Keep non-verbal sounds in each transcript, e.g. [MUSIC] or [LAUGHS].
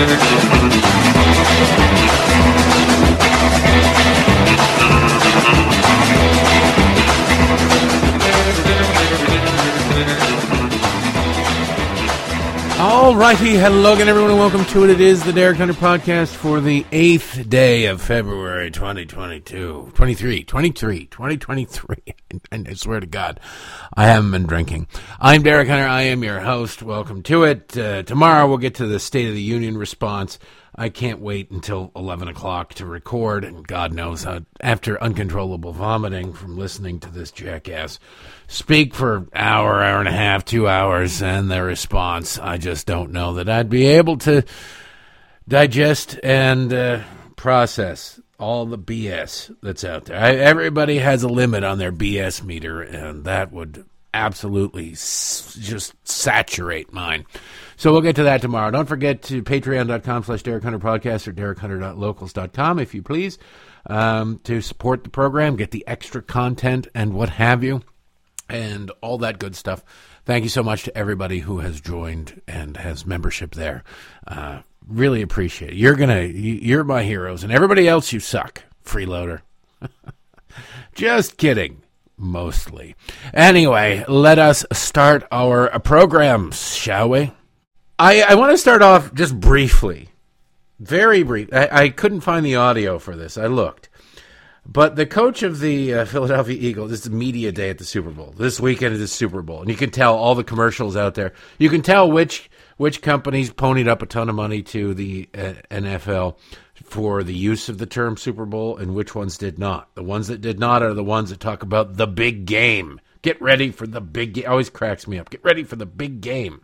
All righty, hello again, everyone, and welcome to it. It is the Derek Hunter podcast for the eighth day of February 2022. 23, 23, 2023. [LAUGHS] And I swear to God, I haven't been drinking. I'm Derek Hunter. I am your host. Welcome to it. Uh, tomorrow we'll get to the State of the Union response. I can't wait until 11 o'clock to record, and God knows after uncontrollable vomiting from listening to this jackass speak for hour, hour and a half, two hours, and the response, I just don't know that I'd be able to digest and uh, process all the BS that's out there. I, everybody has a limit on their BS meter, and that would absolutely s- just saturate mine. So we'll get to that tomorrow. Don't forget to patreon.com slash Derek Hunter Podcast or derekhunter.locals.com, if you please, um, to support the program, get the extra content and what have you, and all that good stuff. Thank you so much to everybody who has joined and has membership there. Uh, really appreciate it. You're gonna, you're my heroes, and everybody else, you suck, freeloader. [LAUGHS] Just kidding mostly. Anyway, let us start our programs, shall we? I, I want to start off just briefly, very brief. I, I couldn't find the audio for this. I looked. But the coach of the uh, Philadelphia Eagles, this is media day at the Super Bowl. This weekend is the Super Bowl, and you can tell all the commercials out there. You can tell which which companies ponied up a ton of money to the uh, NFL for the use of the term Super Bowl, and which ones did not. The ones that did not are the ones that talk about the big game. Get ready for the big game. Always cracks me up. Get ready for the big game.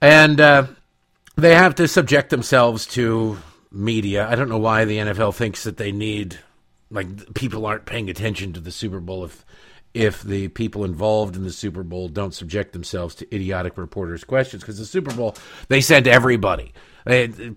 And uh, they have to subject themselves to media. I don't know why the NFL thinks that they need like people aren't paying attention to the Super Bowl if if the people involved in the Super Bowl don't subject themselves to idiotic reporters' questions because the Super Bowl they send everybody.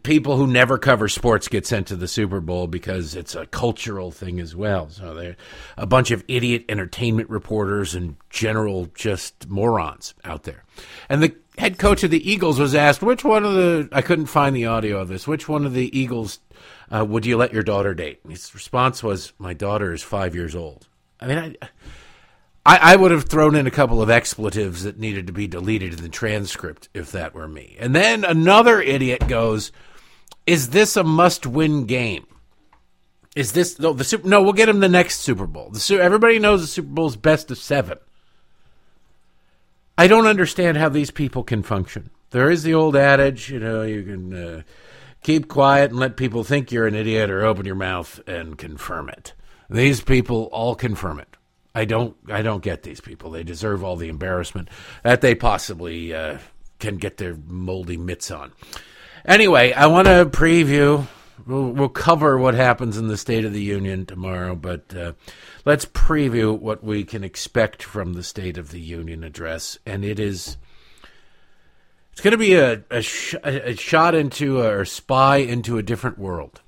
People who never cover sports get sent to the Super Bowl because it's a cultural thing as well. So they're a bunch of idiot entertainment reporters and general just morons out there. And the head coach of the Eagles was asked which one of the I couldn't find the audio of this. Which one of the Eagles uh, would you let your daughter date? And his response was, "My daughter is five years old." I mean, I, I, I would have thrown in a couple of expletives that needed to be deleted in the transcript if that were me. And then another idiot goes, "Is this a must-win game?" Is this no the super? No, we'll get him the next Super Bowl. The everybody knows the Super Bowl is best of seven. I don't understand how these people can function. There is the old adage, you know, you can uh, keep quiet and let people think you're an idiot, or open your mouth and confirm it. These people all confirm it. I don't, I don't get these people. They deserve all the embarrassment that they possibly uh, can get their moldy mitts on. Anyway, I want to preview. We'll, we'll, cover what happens in the State of the Union tomorrow, but uh, let's preview what we can expect from the State of the Union address. And it is it's going to be a, a, sh- a shot into a, or spy into a different world.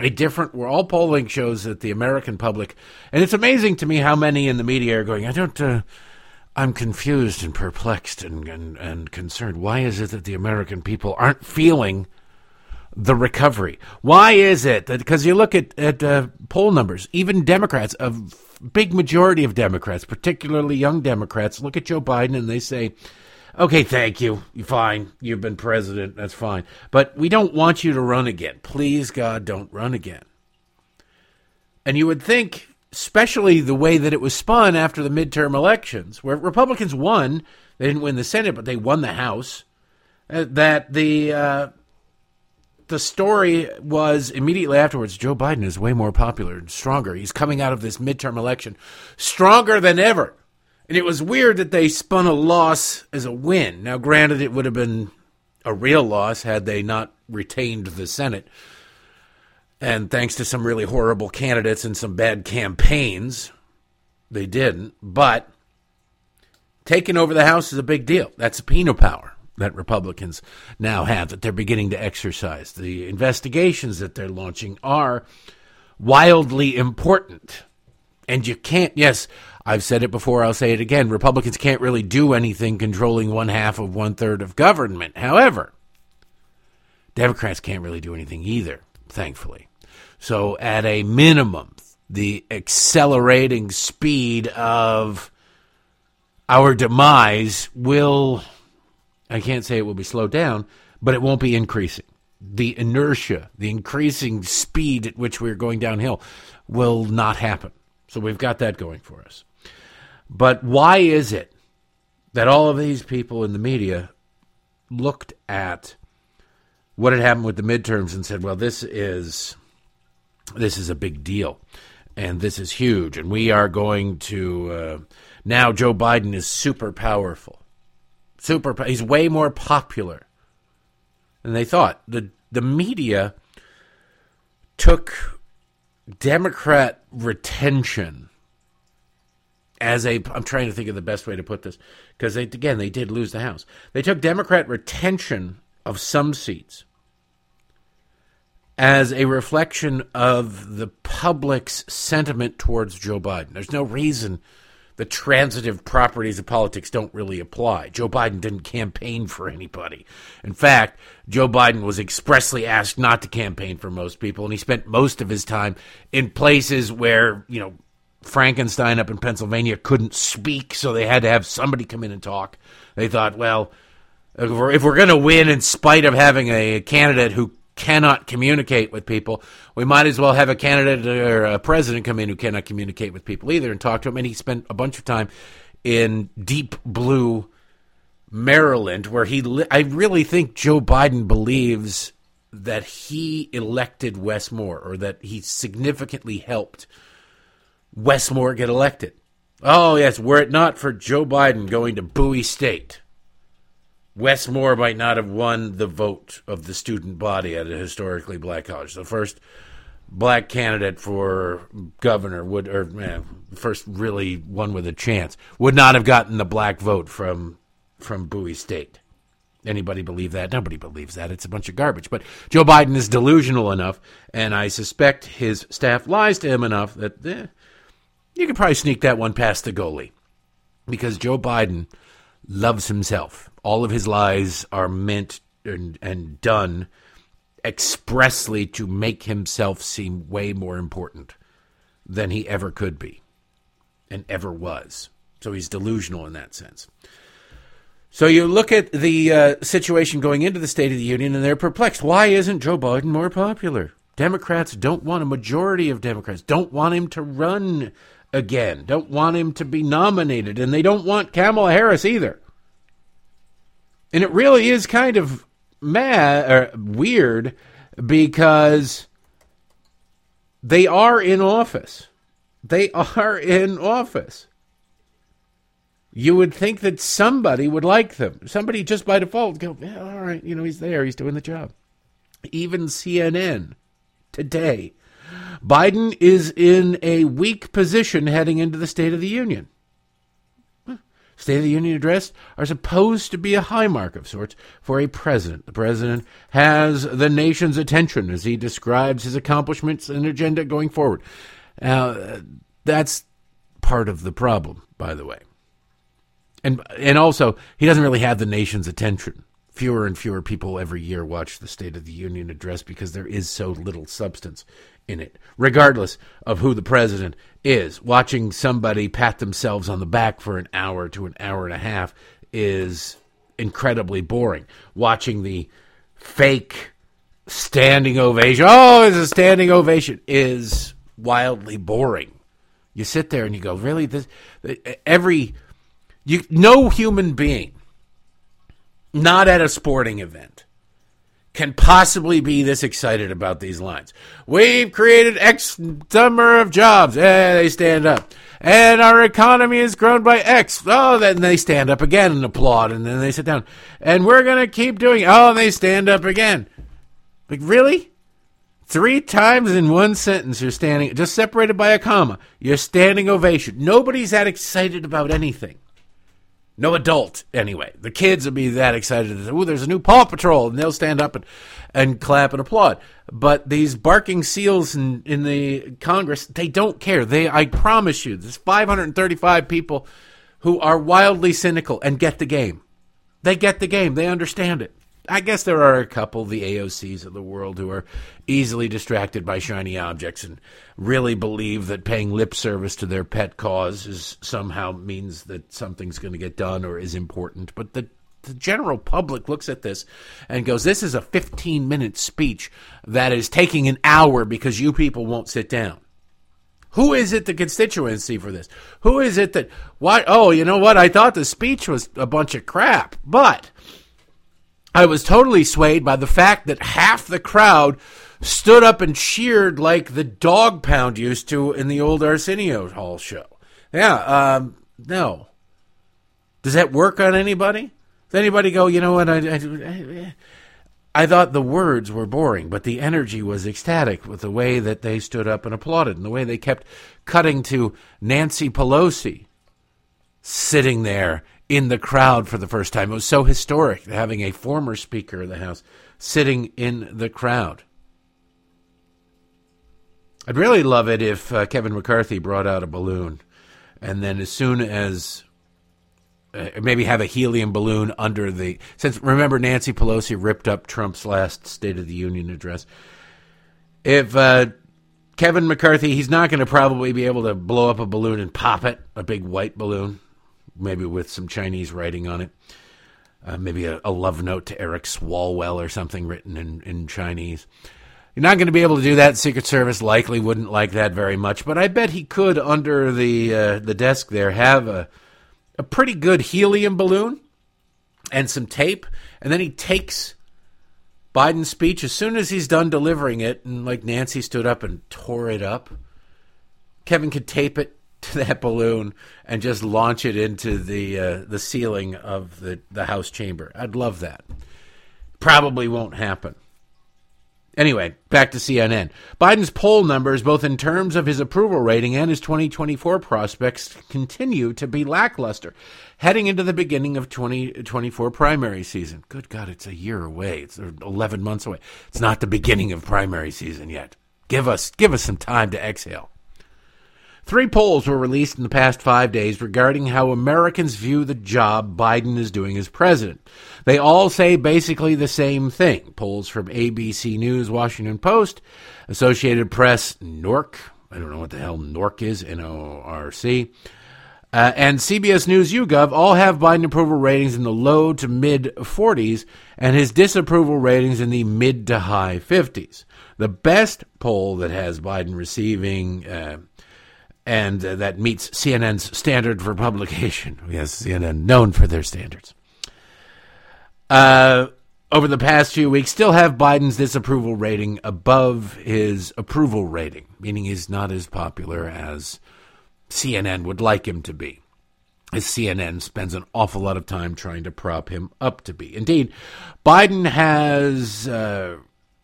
A different, where all polling shows that the American public, and it's amazing to me how many in the media are going, I don't, uh, I'm confused and perplexed and, and, and concerned. Why is it that the American people aren't feeling the recovery? Why is it that, because you look at, at uh, poll numbers, even Democrats, a big majority of Democrats, particularly young Democrats, look at Joe Biden and they say, Okay, thank you. You're fine. You've been president. That's fine. But we don't want you to run again. Please, God, don't run again. And you would think, especially the way that it was spun after the midterm elections, where Republicans won, they didn't win the Senate, but they won the House, uh, that the. Uh, the story was immediately afterwards Joe Biden is way more popular and stronger. He's coming out of this midterm election stronger than ever. And it was weird that they spun a loss as a win. Now, granted, it would have been a real loss had they not retained the Senate. And thanks to some really horrible candidates and some bad campaigns, they didn't. But taking over the House is a big deal. That's subpoena power that Republicans now have that they're beginning to exercise. The investigations that they're launching are wildly important. And you can't, yes, I've said it before, I'll say it again. Republicans can't really do anything controlling one half of one third of government. However, Democrats can't really do anything either, thankfully. So, at a minimum, the accelerating speed of our demise will, I can't say it will be slowed down, but it won't be increasing. The inertia, the increasing speed at which we're going downhill will not happen. So we've got that going for us. But why is it that all of these people in the media looked at what had happened with the midterms and said, well, this is this is a big deal and this is huge, and we are going to uh, now. Joe Biden is super powerful, super. He's way more popular than they thought. the The media took Democrat retention as a. I'm trying to think of the best way to put this because they again they did lose the House. They took Democrat retention of some seats as a reflection of the public's sentiment towards Joe Biden. There's no reason the transitive properties of politics don't really apply. Joe Biden didn't campaign for anybody. In fact, Joe Biden was expressly asked not to campaign for most people, and he spent most of his time in places where, you know, Frankenstein up in Pennsylvania couldn't speak, so they had to have somebody come in and talk. They thought, well, if we're, we're going to win in spite of having a candidate who cannot communicate with people, we might as well have a candidate or a president come in who cannot communicate with people either and talk to him. And he spent a bunch of time in deep blue Maryland, where he, li- I really think Joe Biden believes that he elected Wes Moore or that he significantly helped Wes Moore get elected. Oh, yes, were it not for Joe Biden going to Bowie State Wes Moore might not have won the vote of the student body at a historically black college. The first black candidate for governor would, or first really one with a chance, would not have gotten the black vote from from Bowie State. Anybody believe that? Nobody believes that. It's a bunch of garbage. But Joe Biden is delusional enough, and I suspect his staff lies to him enough that eh, you could probably sneak that one past the goalie, because Joe Biden loves himself all of his lies are meant and, and done expressly to make himself seem way more important than he ever could be and ever was. So he's delusional in that sense. So you look at the uh, situation going into the State of the Union and they're perplexed. Why isn't Joe Biden more popular? Democrats don't want a majority of Democrats don't want him to run again, don't want him to be nominated, and they don't want Kamala Harris either. And it really is kind of mad or weird because they are in office. They are in office. You would think that somebody would like them. Somebody just by default go, yeah, all right, you know, he's there, he's doing the job. Even CNN today. Biden is in a weak position heading into the State of the Union. State of the Union address are supposed to be a high mark of sorts for a president. The president has the nation's attention as he describes his accomplishments and agenda going forward. Now, that's part of the problem, by the way. And and also, he doesn't really have the nation's attention. Fewer and fewer people every year watch the State of the Union address because there is so little substance in it, regardless of who the president is. Watching somebody pat themselves on the back for an hour to an hour and a half is incredibly boring. Watching the fake standing ovation, oh, it's a standing ovation, is wildly boring. You sit there and you go, really? This every you no human being, not at a sporting event, can possibly be this excited about these lines. We've created X number of jobs. Eh, they stand up. And our economy has grown by X. Oh, then they stand up again and applaud, and then they sit down. And we're going to keep doing Oh, they stand up again. Like, really? Three times in one sentence, you're standing, just separated by a comma. You're standing ovation. Nobody's that excited about anything. No adult, anyway. The kids will be that excited. Oh, there's a new Paw Patrol, and they'll stand up and, and clap and applaud. But these barking seals in, in the Congress, they don't care. They, I promise you, there's 535 people who are wildly cynical and get the game. They get the game. They understand it. I guess there are a couple, the AOCs of the world, who are easily distracted by shiny objects and really believe that paying lip service to their pet cause is somehow means that something's going to get done or is important. But the the general public looks at this and goes, This is a 15 minute speech that is taking an hour because you people won't sit down. Who is it the constituency for this? Who is it that what oh, you know what? I thought the speech was a bunch of crap, but I was totally swayed by the fact that half the crowd stood up and cheered like the dog pound used to in the old Arsenio Hall show. Yeah, um, no. Does that work on anybody? Does anybody go, you know what? I, I, I thought the words were boring, but the energy was ecstatic with the way that they stood up and applauded and the way they kept cutting to Nancy Pelosi sitting there in the crowd for the first time. It was so historic having a former Speaker of the House sitting in the crowd. I'd really love it if uh, Kevin McCarthy brought out a balloon, and then as soon as uh, maybe have a helium balloon under the since remember Nancy Pelosi ripped up Trump's last State of the Union address. If uh, Kevin McCarthy, he's not going to probably be able to blow up a balloon and pop it, a big white balloon, maybe with some Chinese writing on it. Uh, maybe a, a, love note to Eric Swalwell or something written in, in Chinese. You're not going to be able to do that. Secret Service likely wouldn't like that very much, but I bet he could, under the uh, the desk there, have a a pretty good helium balloon and some tape, and then he takes Biden's speech as soon as he's done delivering it, and like Nancy stood up and tore it up. Kevin could tape it [LAUGHS] to that balloon and just launch it into the uh, the ceiling of the, the House chamber. I'd love that. Probably won't happen. Anyway, back to CNN. Biden's poll numbers, both in terms of his approval rating and his 2024 prospects, continue to be lackluster. Heading into the beginning of 2024 primary season. Good God, it's a year away. It's 11 months away. It's not the beginning of primary season yet. Give us, give us some time to exhale. Three polls were released in the past five days regarding how Americans view the job Biden is doing as president. They all say basically the same thing. Polls from ABC News, Washington Post, Associated Press, NORC, I don't know what the hell NORC is, N O R C, uh, and CBS News YouGov all have Biden approval ratings in the low to mid 40s and his disapproval ratings in the mid to high 50s. The best poll that has Biden receiving. Uh, and uh, that meets CNN's standard for publication. [LAUGHS] Yes, CNN, known for their standards. Uh, over the past few weeks, still have Biden's disapproval rating above his approval rating, meaning he's not as popular as CNN would like him to be. As CNN spends an awful lot of time trying to prop him up to be. Indeed, Biden has uh,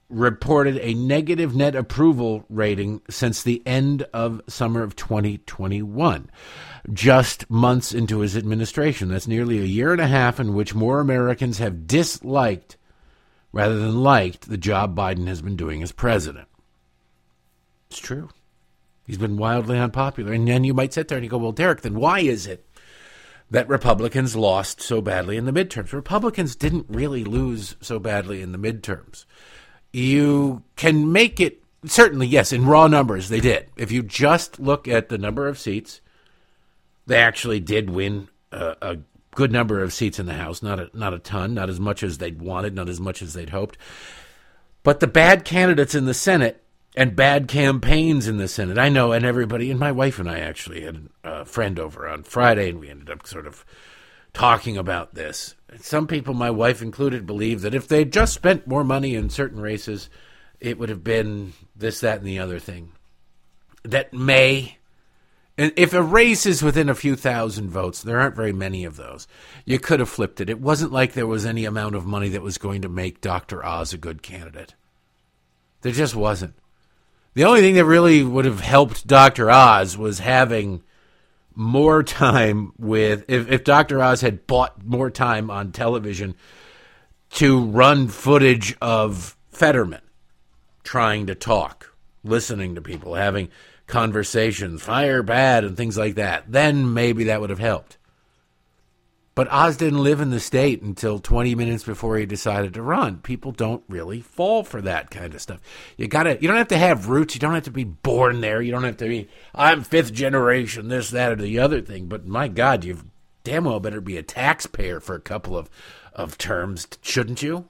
reported a negative net approval rating since the end of summer of 2021, just months into his administration. That's nearly a year and a half in which more Americans have disliked rather than liked the job Biden has been doing as president. It's true. He's been wildly unpopular. And then you might sit there and you go, well, Derek, then why is it that Republicans lost so badly in the midterms? Republicans didn't really lose so badly in the midterms you can make it certainly yes in raw numbers they did. If you just look at the number of seats they actually did win a, a good number of seats in the house. Not a, not a ton not as much as they'd wanted not as much as they'd hoped. But the bad candidates in the senate and bad campaigns in the senate i know and everybody and my wife and i actually had a friend over on friday and we ended up sort of talking about this some people, my wife included, believe that if they'd just spent more money in certain races, it would have been this, that, and the other thing. That may. If a race is within a few thousand votes, there aren't very many of those. You could have flipped it. It wasn't like there was any amount of money that was going to make Dr. Oz a good candidate. There just wasn't. The only thing that really would have helped Dr. Oz was having more time with if, if Dr. Oz had bought more time on television to run footage of Fetterman trying to talk, listening to people, having conversations, fire bad and things like that, then maybe that would have helped. But Oz didn't live in the state until 20 minutes before he decided to run. People don't really fall for that kind of stuff. You gotta, you don't have to have roots. You don't have to be born there. You don't have to be, I'm fifth generation, this, that, or the other thing. But my God, you've damn well better be a taxpayer for a couple of, of terms, shouldn't you?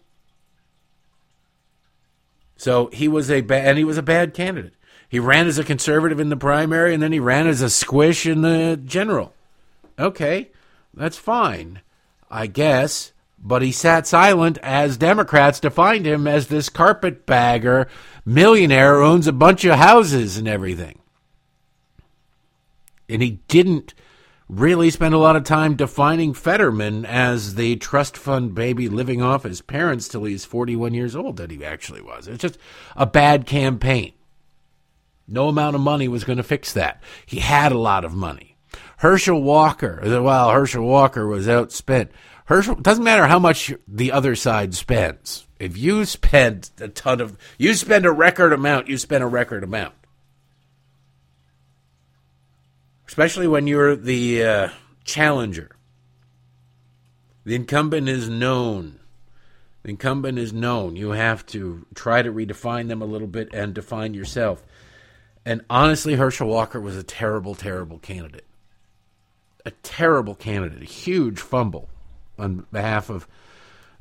So he was a bad, and he was a bad candidate. He ran as a conservative in the primary, and then he ran as a squish in the general. Okay, that's fine, I guess. But he sat silent as Democrats defined him as this carpetbagger millionaire who owns a bunch of houses and everything. And he didn't really spend a lot of time defining Fetterman as the trust fund baby living off his parents till he's 41 years old that he actually was. It's just a bad campaign. No amount of money was going to fix that. He had a lot of money. Herschel Walker, well, Herschel Walker was outspent. Herschel doesn't matter how much the other side spends. If you spend a ton of, you spend a record amount, you spend a record amount. Especially when you're the uh, challenger. The incumbent is known. The incumbent is known. You have to try to redefine them a little bit and define yourself. And honestly, Herschel Walker was a terrible, terrible candidate a terrible candidate, a huge fumble on behalf of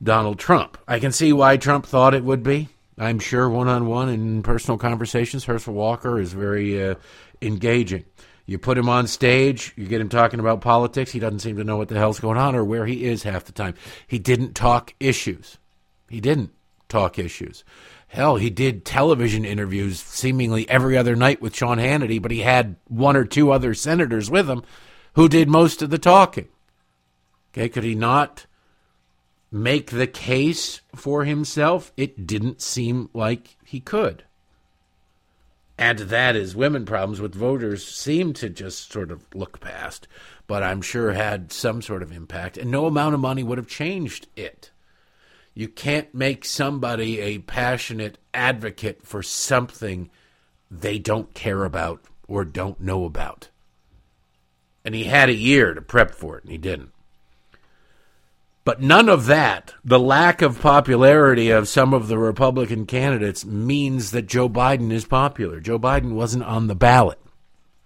Donald Trump. I can see why Trump thought it would be. I'm sure one on one in personal conversations, Herschel Walker is very uh, engaging. You put him on stage, you get him talking about politics. He doesn't seem to know what the hell's going on or where he is half the time. He didn't talk issues. He didn't talk issues. Hell, he did television interviews seemingly every other night with Sean Hannity, but he had one or two other senators with him who did most of the talking. Okay, could he not make the case for himself? It didn't seem like he could. To that his women problems with voters seem to just sort of look past, but I'm sure had some sort of impact, and no amount of money would have changed it. You can't make somebody a passionate advocate for something they don't care about or don't know about and he had a year to prep for it, and he didn't. But none of that, the lack of popularity of some of the Republican candidates, means that Joe Biden is popular. Joe Biden wasn't on the ballot.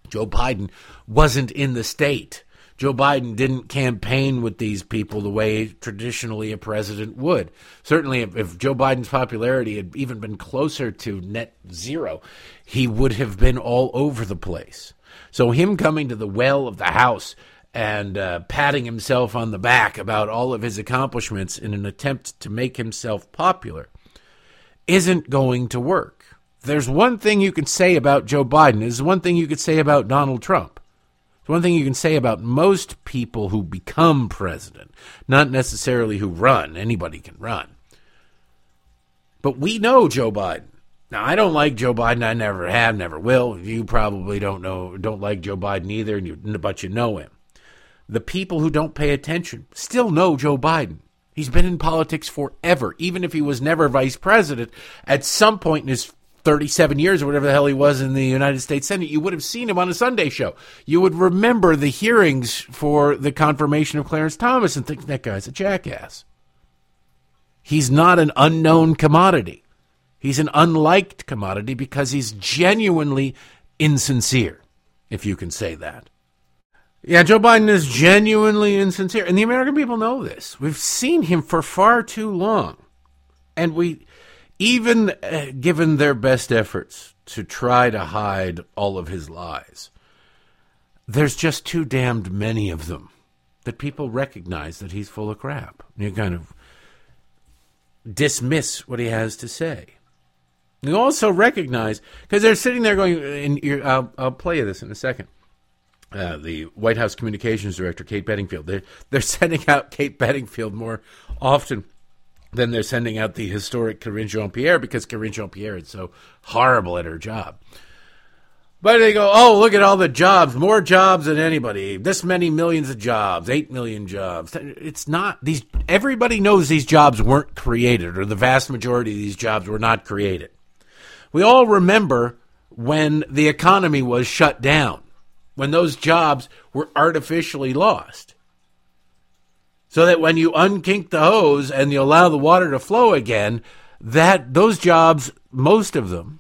Joe Biden wasn't in the state. Joe Biden didn't campaign with these people the way traditionally a president would. Certainly, if, if, Joe Biden's popularity had even been closer to net zero, he would have been all over the place. So him coming to the well of the house and uh, patting himself on the back about all of his accomplishments in an attempt to make himself popular isn't going to work. There's one thing you can say about Joe Biden. There's one thing you could say about Donald Trump. There's one thing you can say about most people who become president, not necessarily who run. Anybody can run. But we know Joe Biden. Now, I don't like Joe Biden. I never have, never will. You probably don't know, don't like Joe Biden either, and you, but you know him. The people who don't pay attention still know Joe Biden. He's been in politics forever, even if he was never vice president. At some point in his 37 years or whatever the hell he was in the United States Senate, you would have seen him on a Sunday show. You would remember the hearings for the confirmation of Clarence Thomas and think that guy's a jackass. He's not an unknown commodity. He's an unliked commodity because he's genuinely insincere, if you can say that. Yeah, Joe Biden is genuinely insincere, and the American people know this. We've seen him for far too long. And we, even uh, given their best efforts to try to hide all of his lies, there's just too damned many of them that people recognize that he's full of crap. You kind of dismiss what he has to say. You also recognize because they're sitting there going, and I'll, I'll play you this in a second. Uh, the White House Communications Director Kate Bedingfield. They're they're [LAUGHS] sending out Kate Bedingfield more often than they're sending out the historic Karine Jean Pierre because Karine Jean Pierre is so horrible at her job. But they go, oh, look at all the jobs, more jobs than anybody. This many millions of jobs, eight million jobs. It's not these. Everybody knows these jobs weren't created, or the vast majority of these jobs were not created. We all remember when the economy was shut down, when those jobs were artificially lost. So that when you unkink the hose and you allow the water to flow again, that those jobs, most of them,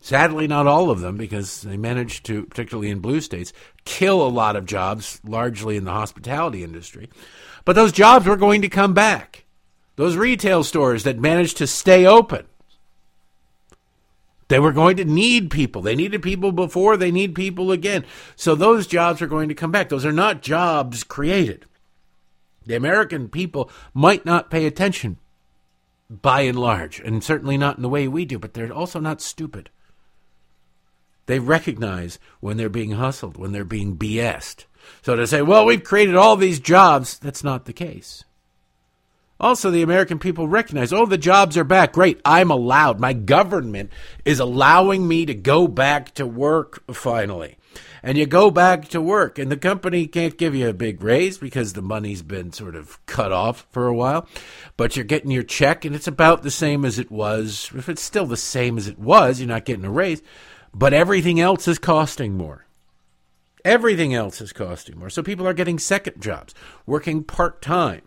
sadly not all of them, because they managed to, particularly in blue states, kill a lot of jobs, largely in the hospitality industry. But those jobs were going to come back. Those retail stores that managed to stay open they were going to need people. They needed people before, they need people again. So those jobs are going to come back. Those are not jobs created. The American people might not pay attention by and large, and certainly not in the way we do, but they're also not stupid. They recognize when they're being hustled, when they're being BS'd. So to say, well, we've created all these jobs, that's not the case. Also, the American people recognize, oh, the jobs are back. Great. I'm allowed. My government is allowing me to go back to work finally. And you go back to work, and the company can't give you a big raise because the money's been sort of cut off for a while. But you're getting your check, and it's about the same as it was. If it's still the same as it was, you're not getting a raise. But everything else is costing more. Everything else is costing more. So people are getting second jobs, working part time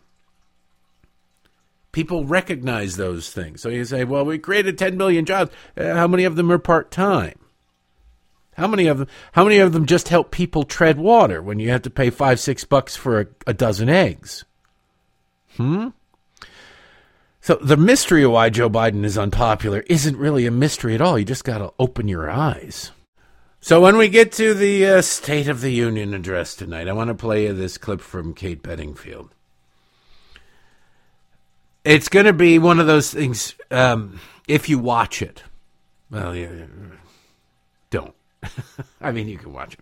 people recognize those things. So you say, well, we created 10 million jobs. Uh, how many of them are part time? How many of them? How many of them just help people tread water when you have to pay five, six bucks for a, a dozen eggs? Hmm. So the mystery of why Joe Biden is unpopular isn't really a mystery at all. You just got to open your eyes. So when we get to the uh, State of the Union address tonight, I want to play you this clip from Kate Bedingfield it's going to be one of those things. Um, if you watch it, well, yeah, don't. [LAUGHS] I mean, you can watch it.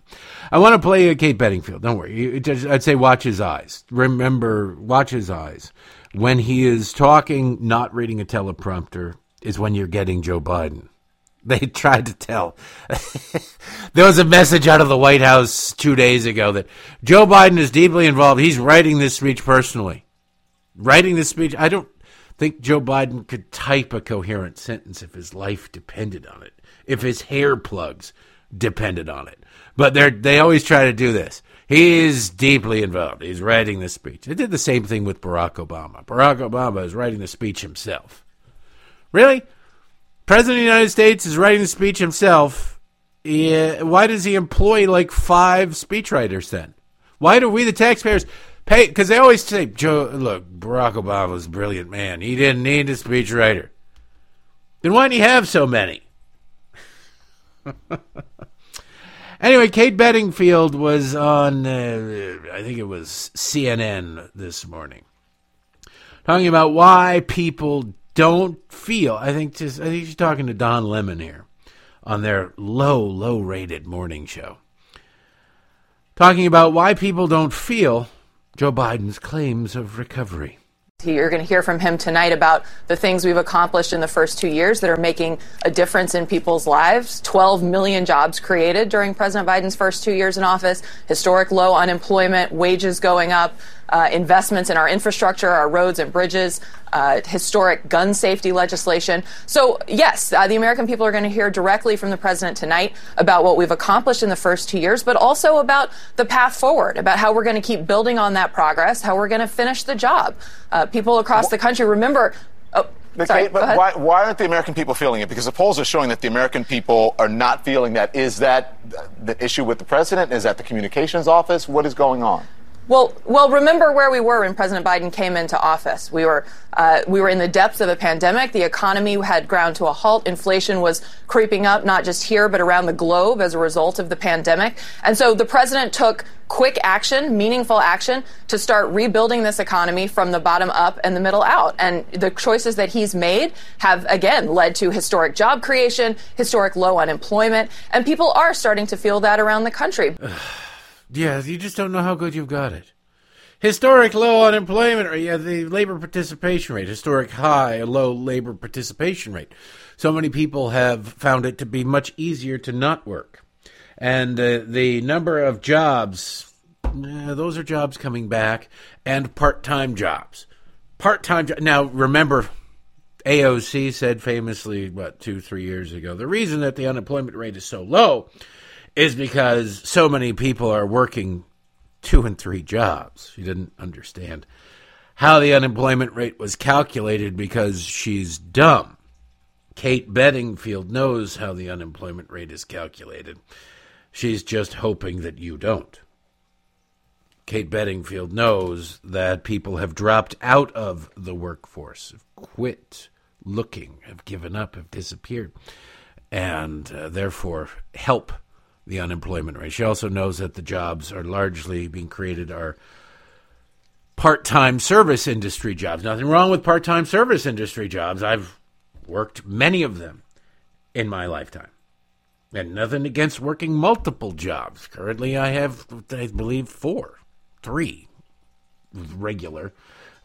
I want to play Kate Bedingfield. Don't worry. Just, I'd say watch his eyes. Remember, watch his eyes. When he is talking, not reading a teleprompter, is when you're getting Joe Biden. [LAUGHS] They tried to tell. [LAUGHS] there was a message out of the White House two days ago that Joe Biden is deeply involved. He's writing this speech personally. Writing this speech. I don't think Joe Biden could type a coherent sentence if his life depended on it, if his hair plugs depended on it. But they they always try to do this. He is deeply involved. He's writing the speech. They did the same thing with Barack Obama. Barack Obama is writing the speech himself. Really? President of the United States is writing the speech himself. Yeah, uh, why does he employ like five speechwriters then? Why do we, the taxpayers, Pay because they always say, Joe, look, Barack Obama was a brilliant man. He didn't need a speechwriter. Then why didn't he have so many? [LAUGHS] anyway, Kate Bedingfield was on, uh, I think it was CNN this morning, talking about why people don't feel. I think just, I think she's talking to Don Lemon here on their low, low rated morning show, talking about why people don't feel Joe Biden's claims of recovery. You're going to hear from him tonight about the things we've accomplished in the first two years that are making a difference in people's lives. 12 million jobs created during President Biden's first two years in office, historic low unemployment, wages going up, uh, investments in our infrastructure, our roads and bridges, uh, historic gun safety legislation. So, yes, uh, the American people are going to hear directly from the president tonight about what we've accomplished in the first two years, but also about the path forward, about how we're going to keep building on that progress, how we're going to finish the job. Uh, people across the country, remember. Oh, Sorry, but why, why, aren't the American people feeling it? Because the polls are showing that the American people are not feeling that. Is that the issue with the president? Is that the communications office? What is going on? Well, well, remember where we were when President Biden came into office. We were uh, we were in the depths of a pandemic. The economy had ground to a halt. Inflation was creeping up, not just here but around the globe as a result of the pandemic. And so the president took quick action, meaningful action to start rebuilding this economy from the bottom up and the middle out. And the choices that he's made have again led to historic job creation, historic low unemployment, and people are starting to feel that around the country. [SIGHS] [SIGHS] [SIGHS] Yeah, you just don't know how good you've got it. Historic low unemployment rate, yeah, the labor participation rate, historic high, low labor participation rate. So many people have found it to be much easier to not work. And uh, the number of jobs, uh, those are jobs coming back, and part time jobs. Part time, jo- now remember, AOC said famously, what, two, three years ago, the reason that the unemployment rate is so low is because so many people are working two and three jobs. She didn't understand how the unemployment rate was calculated because she's dumb. Kate Bedingfield knows how the unemployment rate is calculated. She's just hoping that you don't. Kate Bedingfield knows that people have dropped out of the workforce, have quit looking, have given up, have disappeared, and uh, therefore help the unemployment rate. She also knows that the jobs are largely being created are part time service industry jobs. Nothing wrong with part time service industry jobs. I've worked many of them in my lifetime. And nothing against working multiple jobs. Currently, I have, I believe, four, three regular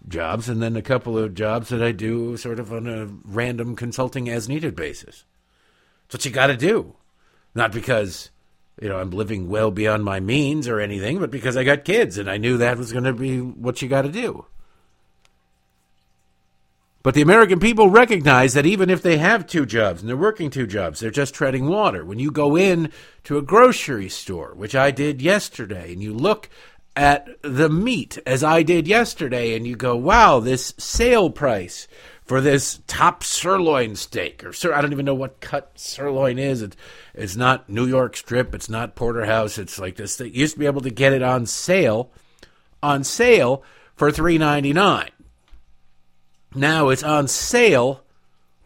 jobs, and then a couple of jobs that I do sort of on a random consulting as needed basis. That's what you got to do. Not because you know, I'm living well beyond my means or anything, but because I got kids and I knew that was going to be what you got to do. But the American people recognize that even if they have two jobs and they're working two jobs, they're just treading water. When you go in to a grocery store, which I did yesterday, and you look at the meat as I did yesterday, and you go, wow, this sale price for this top sirloin steak, or sir, I don't even know what cut sirloin is. It's, it's not New York strip. It's not porterhouse. It's like this. Thing. You used to be able to get it on sale, on sale for three ninety nine. Now it's on sale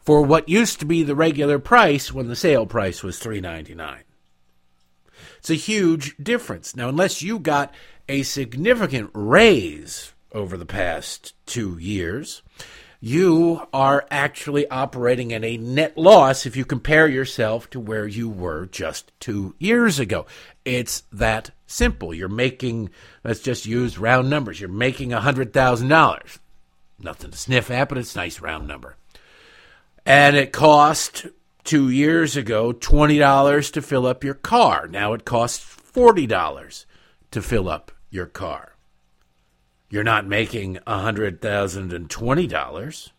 for what used to be the regular price when the sale price was three ninety nine. It's a huge difference. Now, unless you got a significant raise over the past two years, you are actually operating at a net loss if you compare yourself to where you were just two years ago. It's that simple. You're making, let's just use round numbers, you're making $100,000. Nothing to sniff at, but it's a nice round number. And it cost two years ago $20 to fill up your car. Now it costs $40 to fill up your car you're not making a $100,020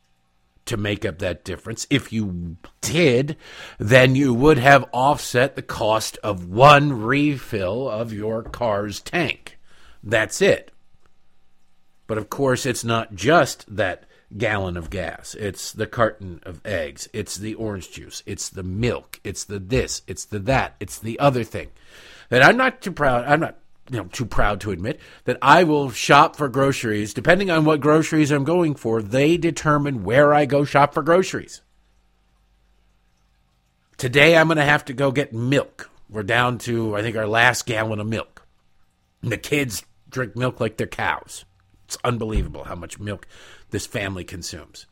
to make up that difference. If you did, then you would have offset the cost of one refill of your car's tank. That's it. But of course, it's not just that gallon of gas. It's the carton of eggs. It's the orange juice. It's the milk. It's the this. It's the that. It's the other thing. That I'm not too proud. I'm not you know too proud to admit that I will shop for groceries. Depending on what groceries I'm going for they determine where I go shop for groceries. Today I'm going to have to go get milk. We're down to I think our last gallon of milk. And the kids drink milk like they're cows. It's unbelievable how much milk this family consumes.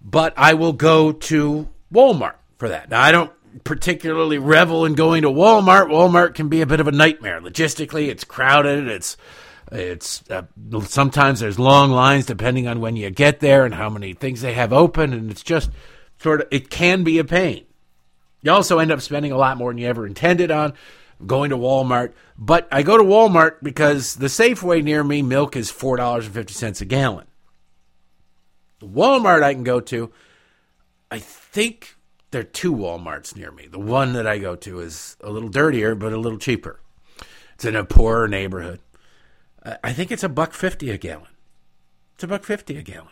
But I will go to Walmart for that. Now I don't particularly revel in going to Walmart. Walmart can be a bit of a nightmare. Logistically, it's crowded. It's it's uh, sometimes there's long lines depending on when you get there and how many things they have open, and it's just sort of it can be a pain. You also end up spending a lot more than you ever intended on going to Walmart. But I go to Walmart because the Safeway near me milk is four dollars and fifty cents a gallon. The Walmart I can go to, I think there are two Walmarts near me. The one that I go to is a little dirtier, but a little cheaper. It's in a poorer neighborhood. I think it's a buck fifty a gallon. It's a buck fifty a gallon.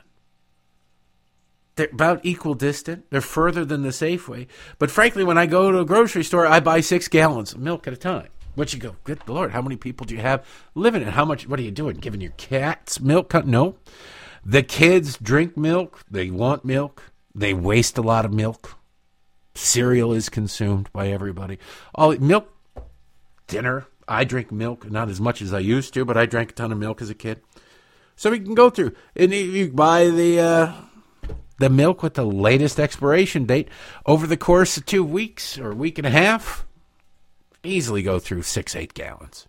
They're about equal distant. They're further than the Safeway. But frankly, when I go to a grocery store, I buy six gallons of milk at a time. What you go, good lord, how many people do you have living in? How much? What are you doing? Giving your cats milk? No. The kids drink milk. They want milk. They waste a lot of milk. Cereal is consumed by everybody. All milk, dinner. I drink milk, not as much as I used to, but I drank a ton of milk as a kid. So we can go through, and you buy the uh, the milk with the latest expiration date over the course of two weeks or a week and a half. Easily go through six, eight gallons.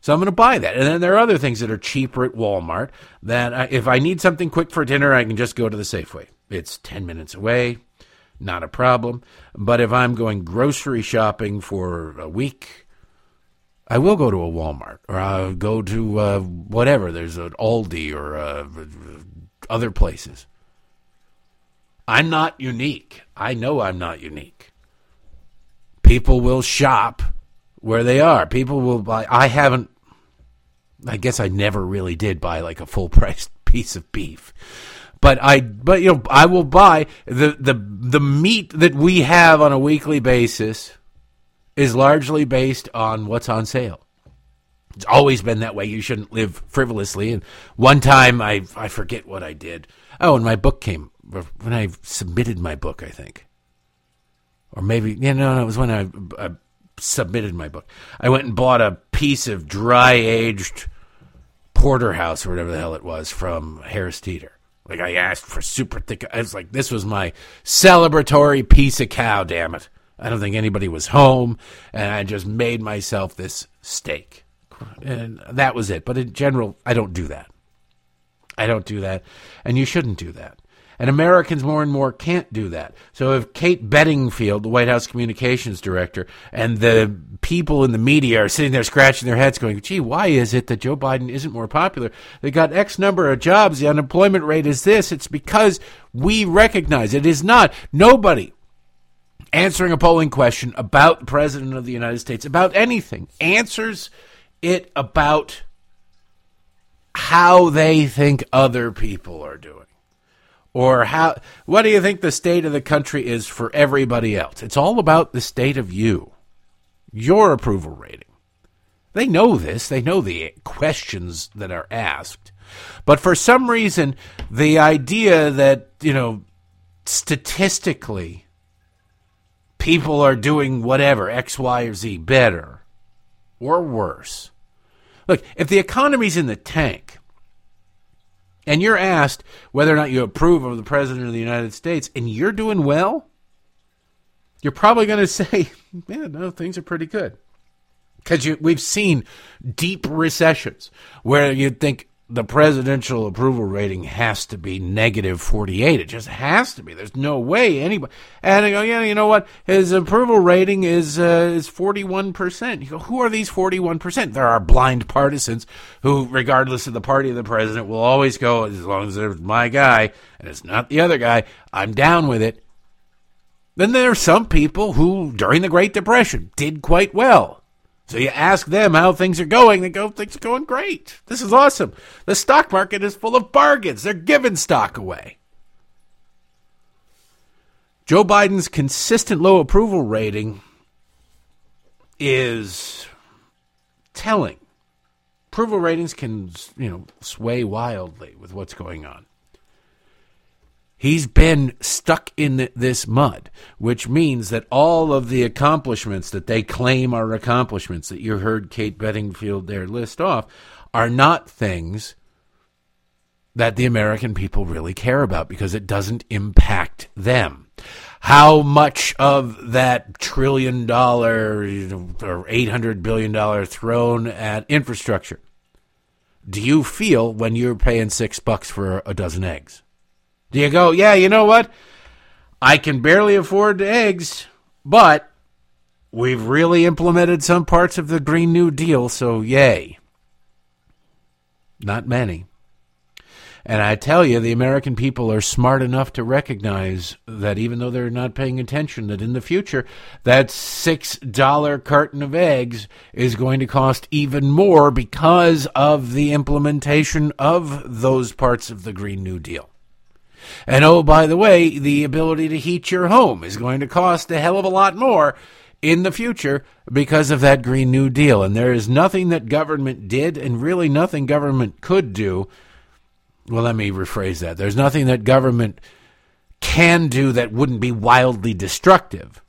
So I'm going to buy that. And then there are other things that are cheaper at Walmart that I, if I need something quick for dinner, I can just go to the Safeway. It's 10 minutes away not a problem. But if I'm going grocery shopping for a week, I will go to a Walmart or I'll go to uh, whatever. There's an Aldi or uh, other places. I'm not unique. I know I'm not unique. People will shop where they are. People will buy. I haven't. I guess I never really did buy like a full priced [LAUGHS] piece of beef. But I, but you know, I will buy the the the meat that we have on a weekly basis is largely based on what's on sale. It's always been that way. You shouldn't live frivolously. And one time, I I forget what I did. Oh, and my book came when I submitted my book. I think, or maybe yeah, no, no, it was when I, I submitted my book. I went and bought a piece of dry aged porterhouse or whatever the hell it was from Harris Teeter. Like I asked for super thick. I was like, this was my celebratory piece of cow. Damn it! I don't think anybody was home, and I just made myself this steak and that was it. But in general, I don't do that. I don't do that, and you shouldn't do that. And Americans more and more can't do that. So if Kate Bedingfield, the White House communications director, and the people in the media are sitting there scratching their heads going, gee, why is it that Joe Biden isn't more popular? They got X number of jobs. The unemployment rate is this. It's because we recognize it is not. Nobody answering a polling question about the President of the United States, about anything, answers – it about how they think other people are doing or how what do you think the state of the country is for everybody else? It's all about the state of you your approval rating. They know this. They know the questions that are asked. But for some reason the idea that you know statistically people are doing whatever x y or z better or worse. Look, if the economy's in the tank and you're asked whether or not you approve of the President of the United States and you're doing well, you're probably going [LAUGHS] to say, yeah, no, things are pretty good. Because we've seen deep recessions where you'd think, the presidential approval rating has to be negative 48. It just has to be. There's no way anybody. And I go, yeah, you know what? His approval rating is uh, is 41%. You go, who are these 41%? There are blind partisans who, regardless of the party of the president, will always go, as long as it's my guy and it's not the other guy, I'm down with it. Then there are some people who, during the Great Depression, did quite well. So you ask them how things are going, they go, things are going great. This is awesome. The stock market is full of bargains. They're giving stock away. Joe Biden's consistent low approval rating is telling. Approval ratings can, you know, sway wildly with what's going on. He's been stuck in this mud, which means that all of the accomplishments that they claim are accomplishments that you heard Kate Bedingfield there list off are not things that the American people really care about because it doesn't impact them. How much of that trillion dollar or $800 billion thrown at infrastructure do you feel when you're paying six bucks for a dozen eggs? Do you go, yeah, you know what? I can barely afford eggs, but we've really implemented some parts of the Green New Deal, so yay. Not many. And I tell you, the American people are smart enough to recognize that even though they're not paying attention, that in the future, that $6 carton of eggs is going to cost even more because of the implementation of those parts of the Green New Deal. And oh, by the way, the ability to heat your home is going to cost a hell of a lot more in the future because of that Green New Deal. And there is nothing that government did, and really nothing government could do. Well, let me rephrase that. There's nothing that government can do that wouldn't be wildly destructive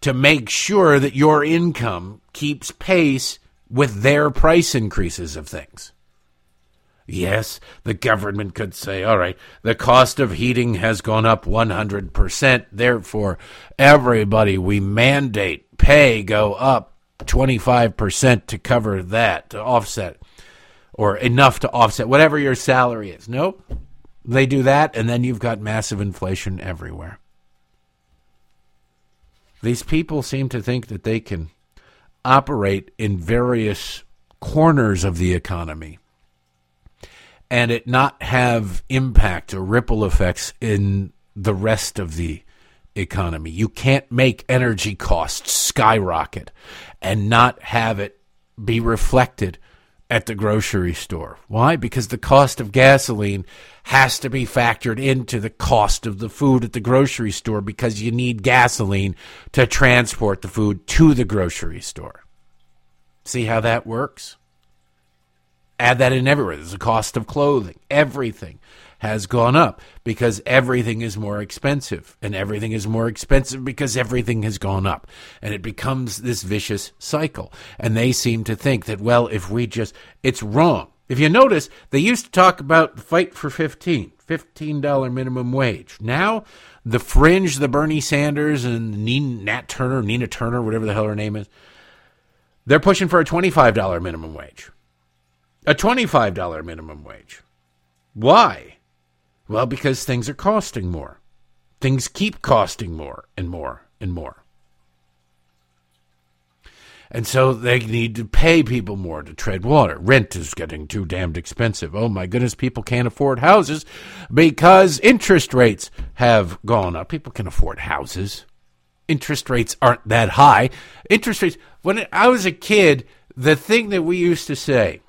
to make sure that your income keeps pace with their price increases of things. Yes, the government could say, all right, the cost of heating has gone up 100%. Therefore, everybody we mandate pay go up 25% to cover that, to offset, or enough to offset whatever your salary is. Nope. They do that, and then you've got massive inflation everywhere. These people seem to think that they can operate in various corners of the economy and it not have impact or ripple effects in the rest of the economy. You can't make energy costs skyrocket and not have it be reflected at the grocery store. Why? Because the cost of gasoline has to be factored into the cost of the food at the grocery store because you need gasoline to transport the food to the grocery store. See how that works? Add that in everywhere. There's a cost of clothing, everything has gone up because everything is more expensive and everything is more expensive because everything has gone up. And it becomes this vicious cycle. And they seem to think that well if we just it's wrong. If you notice they used to talk about the fight for 15 $15 minimum wage. Now the fringe the bernie sanders and nat turner nina turner whatever the hell her name is they're pushing for a $25 minimum wage a $25 minimum wage why well, because things are costing more. Things keep costing more and more and more. And so they need to pay people more to tread water. Rent is getting too damned expensive. Oh my goodness, people can't afford houses because interest rates have gone up. People can afford houses. Interest rates aren't that high. Interest rates, when I was a kid, the thing that we used to say,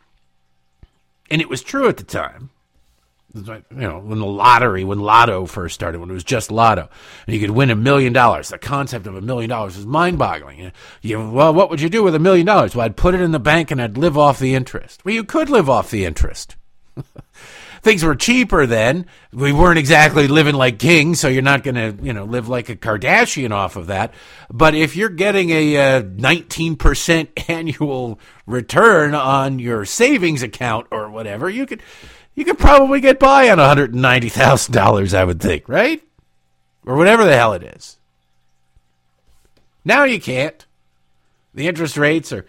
and it was true at the time, you know, when the lottery, when Lotto first started, when it was just Lotto, and you could win a million dollars. The concept of a million dollars is mind-boggling. You, you, well, what would you do with a million dollars? Well, I'd put it in the bank and I'd live off the interest. Well, you could live off the interest. [LAUGHS] Things were cheaper then. We weren't exactly living like kings, so you're not going to, you know, live like a Kardashian off of that. But if you're getting a uh, 19% [LAUGHS] annual return on your savings account or whatever, you could you could probably get by on $190,000, I would think, right? Or whatever the hell it is. Now you can't. The interest rates are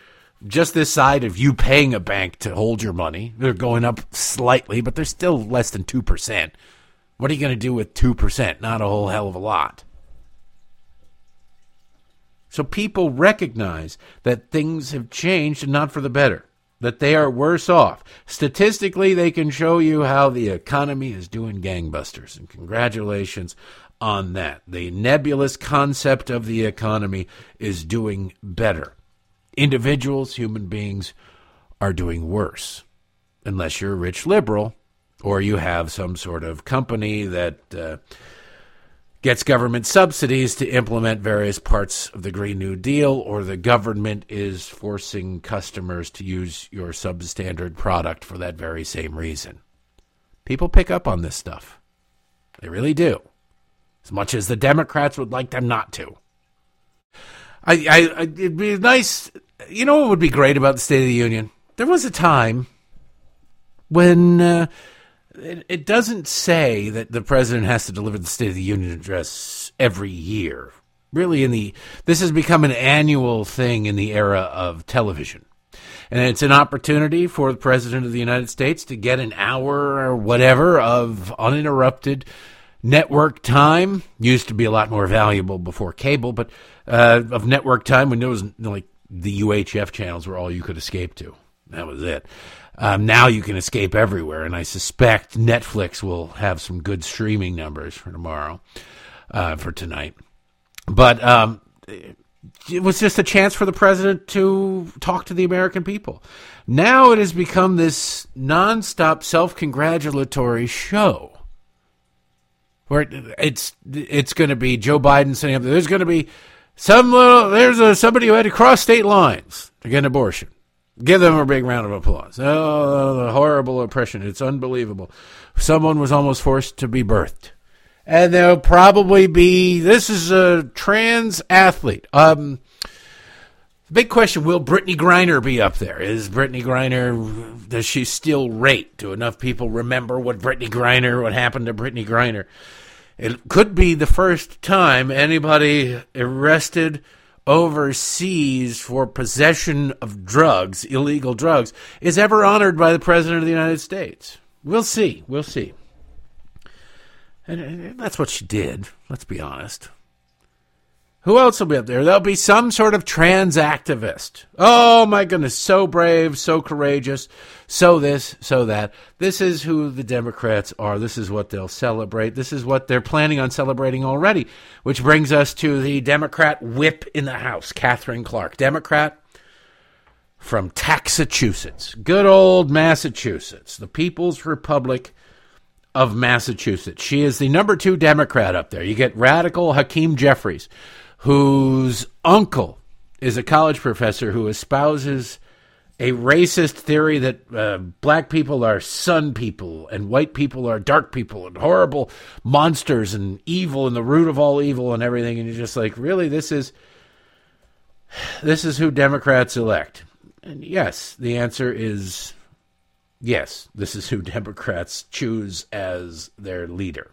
just this side of you paying a bank to hold your money. They're going up slightly, but they're still less than 2%. What are you going to do with 2%? Not a whole hell of a lot. So people recognize that things have changed and not for the better that they are worse off. Statistically, they can show you how the economy is doing gangbusters, and congratulations on that. The nebulous concept of the economy is doing better. Individuals, human beings, are doing worse, unless you're a rich liberal or you have some sort of company that. Uh, gets government subsidies to implement various parts of the Green New Deal, or the government is forcing customers to use your substandard product for that very same reason. People pick up on this stuff. They really do. As much as the Democrats would like them not to. I, I, it'd be nice. You know what would be great about the State of the Union? There was a time when uh, it, it doesn't say that the president has to deliver the State of the Union address every year. Really, in the this has become an annual thing in the era of television. And it's an opportunity for the President of the United States to get an hour or whatever of uninterrupted network time. Used to be a lot more valuable before cable, but uh, of network time when there was like the UHF channels were all you could escape to. That was it. Um, now you can escape everywhere, and I suspect Netflix will have some good streaming numbers for tomorrow, uh, for tonight. But um, it was just a chance for the president to talk to the American people. Now it has become this nonstop self-congratulatory show, where it's it's going to be Joe Biden sitting up there. there's going to be some little there's a, somebody who had to cross state lines to get an abortion. Give them a big round of applause. Oh, the horrible oppression. It's unbelievable. Someone was almost forced to be birthed. And there'll probably be this is a trans athlete. Um, big question will Brittney Griner be up there? Is Brittney Griner, does she still rate? Do enough people remember what Brittney Griner, what happened to Brittney Griner? It could be the first time anybody arrested overseas for possession of drugs, illegal drugs, is ever honored by the President of the United States. We'll see. We'll see. And that's what she did, let's be honest. Who else will be up there? There'll be some sort of trans activist. Oh my goodness, so brave, so courageous, so this, so that. This is who the Democrats are. This is what they'll celebrate. This is what they're planning on celebrating already. Which brings us to the Democrat whip in the House, Katherine Clark. Democrat from Taxachusetts, good old Massachusetts, the People's Republic of Massachusetts. She is the number two Democrat up there. You get radical Hakeem Jeffries, whose uncle is a college professor who espouses a racist theory that uh, black people are sun people and white people are dark people and horrible monsters and evil and the root of all evil and everything. And you're just like, really, this is this is who Democrats elect. And yes, the answer is yes, this is who [LAUGHS] Democrats choose as their leader.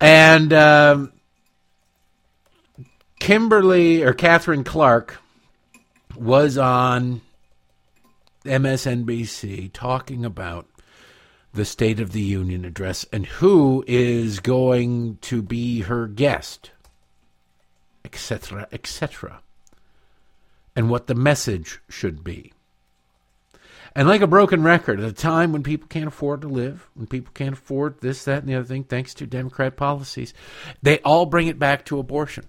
And um, Kimberly or Katherine Clark was on MSNBC talking about the State of the Union address and who is going to be her guest, etc., etc., and what the message should be. And like a broken record, at a time when people can't afford to live, when people can't afford this, that, and the other thing, thanks to Democrat policies, they all bring it back to abortion.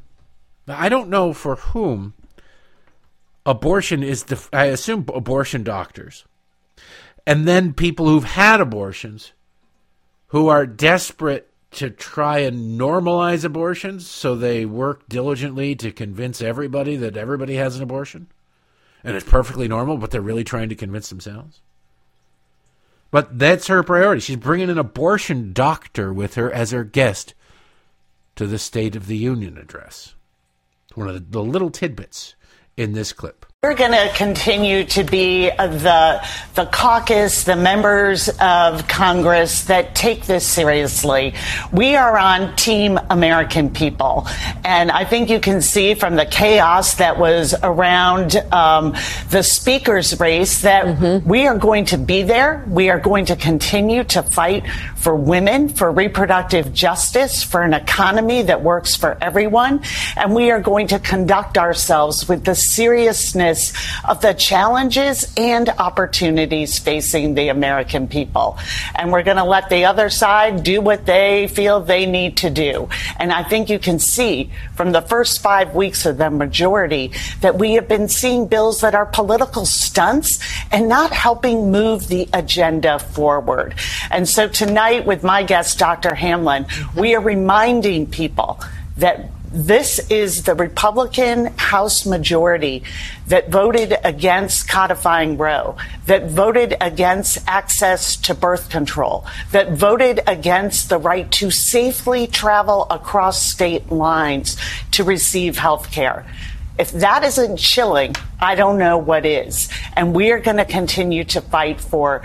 I don't know for whom abortion is the, I assume abortion doctors. And then people who've had abortions who are desperate to try and normalize abortions, so they work diligently to convince everybody that everybody has an abortion and it's perfectly normal, but they're really trying to convince themselves. But that's her priority. She's bringing an abortion doctor with her as her guest to the State of the Union address. One of the, the little tidbits in this clip. We're going to continue to be the the caucus, the members of Congress that take this seriously. We are on Team American People, and I think you can see from the chaos that was around um, the speaker's race that mm-hmm. we are going to be there. We are going to continue to fight for women, for reproductive justice, for an economy that works for everyone, and we are going to conduct ourselves with the seriousness of the challenges and opportunities facing the American people. And we're going to let the other side do what they feel they need to do. And I think you can see from the first five weeks of the majority that we have been seeing bills that are political stunts and not helping move the agenda forward. And so tonight, with my guest, Dr. Hamlin, we are reminding people that this is the Republican House majority that voted against codifying Roe, that voted against access to birth control, that voted against the right to safely travel across state lines to receive health care. If that isn't chilling, I don't know what is. And we are going to continue to fight for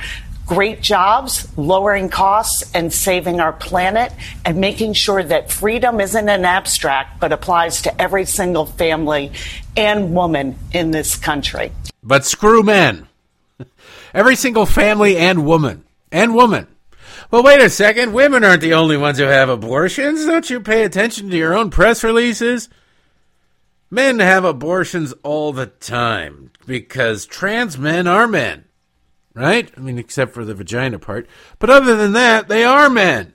great jobs, lowering costs, and saving our planet, and making sure that freedom isn't an abstract but applies to every single family and woman in this country. But screw men. [LAUGHS] Every single family and woman. And woman. Well, wait a second. Women aren't the only ones who have abortions. Don't you pay attention to your own press releases? Men have abortions all the time because trans men are men right? I mean, except for the vagina part. But other than that, they are men.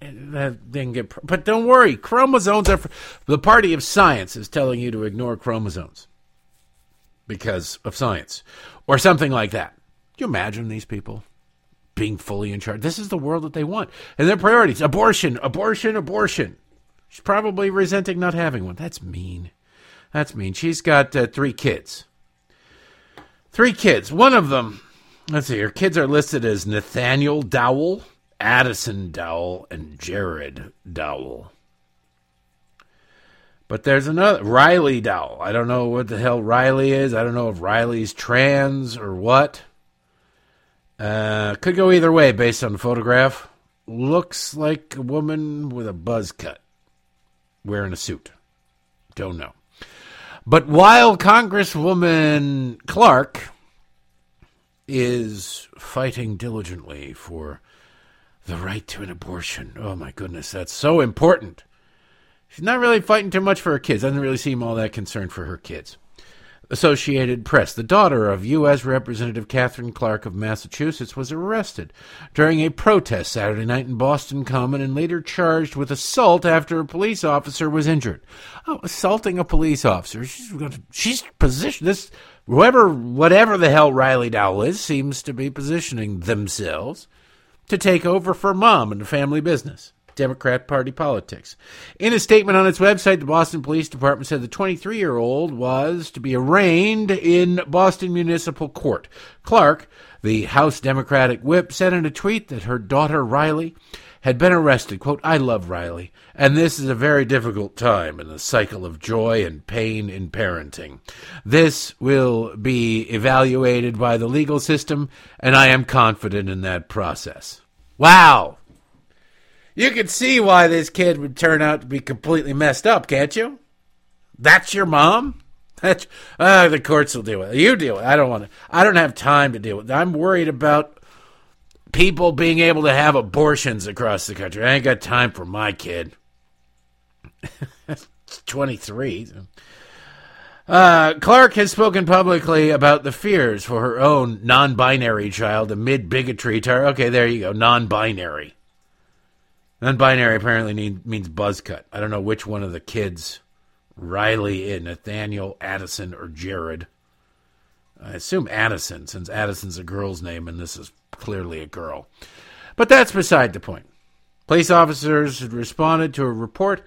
That didn't get. But don't worry, chromosomes are. the party of science is telling you to ignore chromosomes because of science, or something like that. Can you imagine these people being fully in charge? This is the world that they want, and their priorities: abortion, abortion, abortion. She's probably resenting not having one. That's mean. That's mean. She's got uh, three kids. Three kids. One of them Let's see. Her kids are listed as Nathaniel Dowell, Addison Dowell, and Jared Dowell. But there's another Riley Dowell. I don't know what the hell Riley is. I don't know if Riley's trans or what. Uh, could go either way based on the photograph. Looks like a woman with a buzz cut, wearing a suit. Don't know. But while Congresswoman Clark is fighting diligently for the right to an abortion. Oh my goodness, that's so important. She's not really fighting too much for her kids. Doesn't really seem all that concerned for her kids. Associated Press. The daughter of U.S. Representative Katherine Clark of Massachusetts was arrested during a protest Saturday night in Boston Common and later charged with assault after a police officer was injured. Oh, assaulting a police officer. She's, she's positioned this whoever whatever the hell Riley Dowell is seems to be positioning themselves to take over for mom and family business. Democrat Party politics. In a statement on its website, the Boston Police Department said the 23 year old was to be arraigned in Boston Municipal Court. Clark, the House Democratic whip, said in a tweet that her daughter Riley had been arrested. Quote, I love Riley, and this is a very difficult time in the cycle of joy and pain in parenting. This will be evaluated by the legal system, and I am confident in that process. Wow. You can see why this kid would turn out to be completely messed up, can't you? That's your mom? That's uh, the courts will deal with it. You deal with it. I don't want to. I don't have time to deal with it. I'm worried about people being able to have abortions across the country. I ain't got time for my kid. [LAUGHS] 23. Uh, Clark has spoken publicly about the fears for her own non binary child amid bigotry. Tar- okay, there you go. Non binary. Non-binary apparently need, means buzz cut. I don't know which one of the kids, Riley, Nathaniel, Addison, or Jared. I assume Addison, since Addison's a girl's name and this is clearly a girl. But that's beside the point. Police officers had responded to a report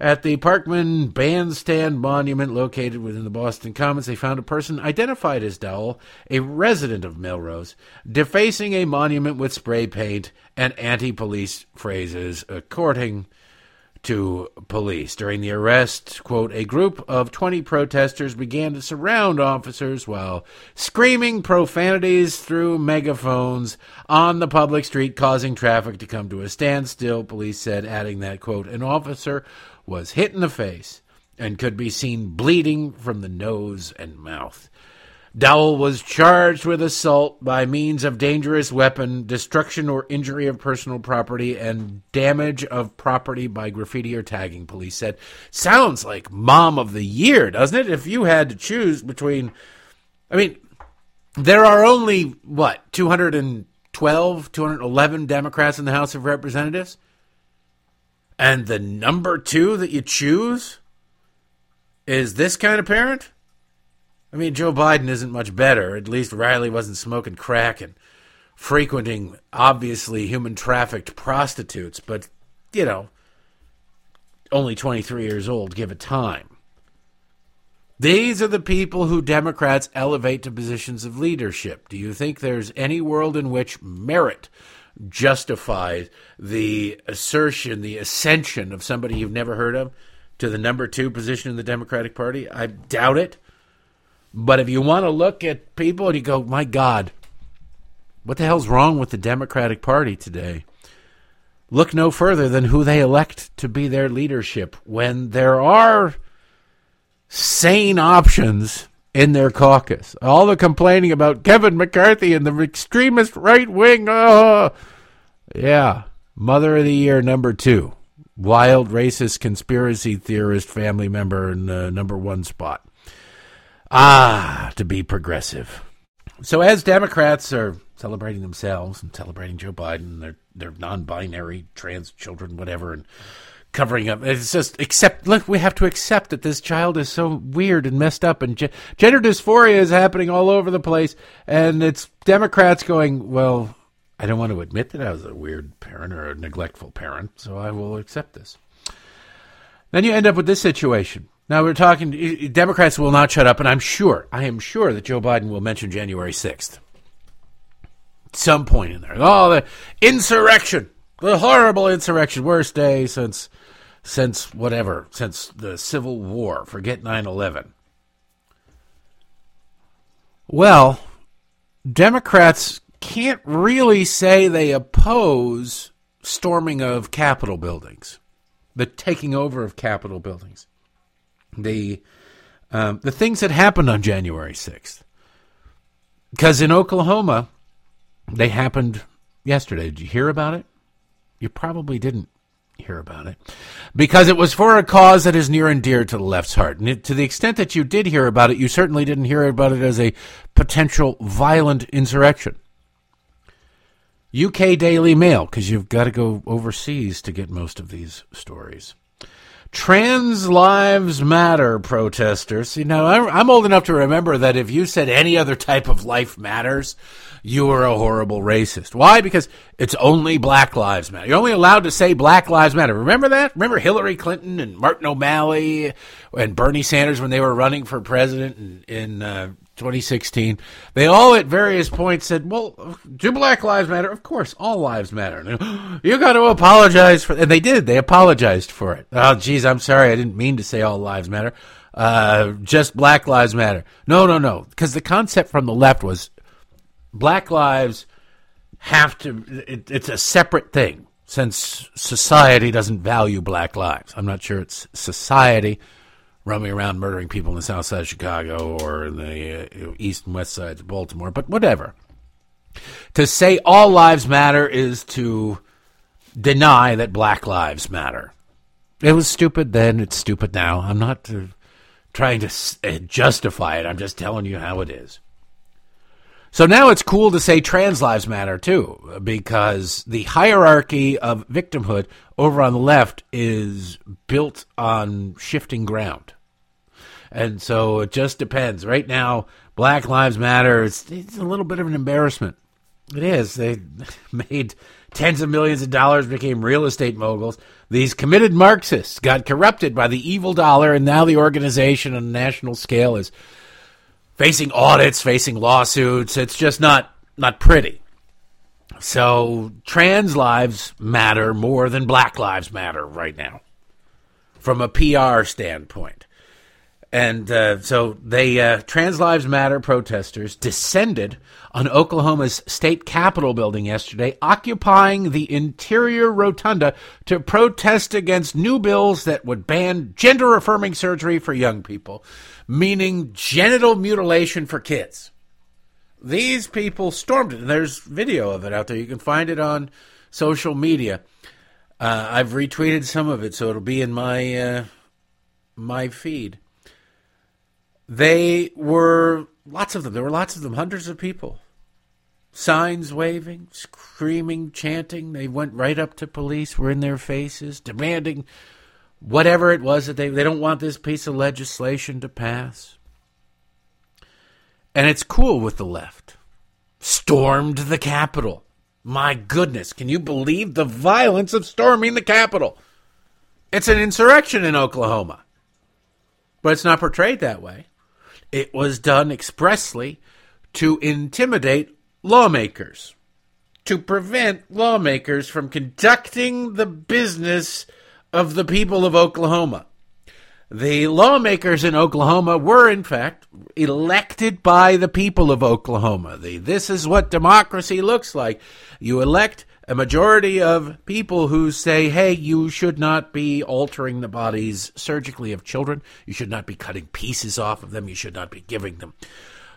at the Parkman Bandstand Monument located within the Boston Commons, they found a person identified as Dowell, a resident of Melrose, defacing a monument with spray paint and anti police phrases, according to police. During the arrest, quote, a group of 20 protesters began to surround officers while screaming profanities through megaphones on the public street, causing traffic to come to a standstill, police said, adding that, quote, an officer was hit in the face and could be seen bleeding from the nose and mouth. Dowell was charged with assault by means of dangerous weapon, destruction or injury of personal property, and damage of property by graffiti or tagging, police said. Sounds like mom of the year, doesn't it? If you had to choose between. I mean, there are only, what, 212, 211 Democrats in the House of Representatives? And the number two that you choose is this kind of parent? I mean, Joe Biden isn't much better. At least Riley wasn't smoking crack and frequenting obviously human trafficked prostitutes, but, you know, only 23 years old, give it time. These are the people who Democrats elevate to positions of leadership. Do you think there's any world in which merit justifies the assertion, the ascension of somebody you've never heard of to the number two position in the Democratic Party? I doubt it. But if you want to look at people and you go, my God, what the hell's wrong with the Democratic Party today? Look no further than who they elect to be their leadership when there are sane options in their caucus. All the complaining about Kevin McCarthy and the extremist right wing. Oh, yeah. Mother of the Year number two. Wild racist conspiracy theorist family member in the number one spot. Ah, to be progressive. So as Democrats are celebrating themselves and celebrating Joe Biden, their their non-binary trans children, whatever, and covering up. It's just accept. Look, we have to accept that this child is so weird and messed up, and ge- gender dysphoria is happening all over the place. And it's Democrats going, well, I don't want to admit that I was a weird parent or a neglectful parent, so I will accept this. Then you end up with this situation. Now we're talking. Democrats will not shut up, and I'm sure, I am sure that Joe Biden will mention January 6th. Some point in there. Oh, the insurrection, the horrible insurrection, worst day since since whatever, since the Civil War. Forget 9 11. Well, Democrats can't really say they oppose storming of Capitol buildings, the taking over of Capitol buildings, the um, the things that happened on January sixth. Because in Oklahoma, they happened yesterday. Did you hear about it? You probably didn't hear about it because it was for a cause that is near and dear to the left's heart. And it, to the extent that you did hear about it, you certainly didn't hear about it as a potential violent insurrection. UK Daily Mail, because you've got to go overseas to get most of these stories. Trans Lives Matter protesters. You know, I'm old enough to remember that if you said any other type of life matters, you were a horrible racist. Why? Because it's only Black Lives Matter. You're only allowed to say Black Lives Matter. Remember that? Remember Hillary Clinton and Martin O'Malley and Bernie Sanders when they were running for president in, in uh, 2016? They all at various points said, well, do Black Lives Matter? Of course, all lives matter. [GASPS] You got to apologize for And they did. They apologized for it. Oh, geez, I'm sorry. I didn't mean to say all lives matter. Uh, just Black Lives Matter. No, no, no. Because the concept from the left was black lives have to, it, it's a separate thing since society doesn't value black lives. I'm not sure it's society roaming around murdering people in the south side of Chicago or in the uh, east and west sides of Baltimore, but whatever. To say all lives matter is to deny that black lives matter. It was stupid then, it's stupid now. I'm not uh, trying to uh, justify it, I'm just telling you how it is. So now it's cool to say trans lives matter too, because the hierarchy of victimhood over on the left is built on shifting ground. And so it just depends. Right now, Black Lives Matter, it's, it's a little bit of an embarrassment. It is. They [LAUGHS] made tens of millions of dollars, became real estate moguls. These committed Marxists got corrupted by the evil dollar, and now the organization on a national scale is facing audits, facing lawsuits. It's just not not pretty. So trans lives matter more than black lives matter right now, from a PR standpoint. And uh, so they uh, trans lives matter protesters descended on Oklahoma's state capitol building yesterday, occupying the interior rotunda to protest against new bills that would ban gender affirming surgery for young people meaning genital mutilation for kids. These people stormed it, and there's video of it out there. You can find it on social media. Uh, I've retweeted some of it, so it'll be in my uh, my feed. They were lots of them. There were lots of them, hundreds of people. Signs waving, screaming, chanting. They went right up to police, were in their faces, demanding whatever it was that they they don't want this piece of legislation to pass. And it's cool with the left. Stormed the Capitol. My goodness, can you believe the violence of storming the Capitol? It's an insurrection in Oklahoma. But it's not portrayed that way. It was done expressly to intimidate lawmakers, to prevent lawmakers from conducting the business of the people of Oklahoma. The lawmakers in Oklahoma were, in fact, elected by the people of Oklahoma. The, this is what democracy looks like. You elect a majority of people who say, hey, you should not be altering the bodies surgically of children. You should not be cutting pieces off of them. You should not be giving them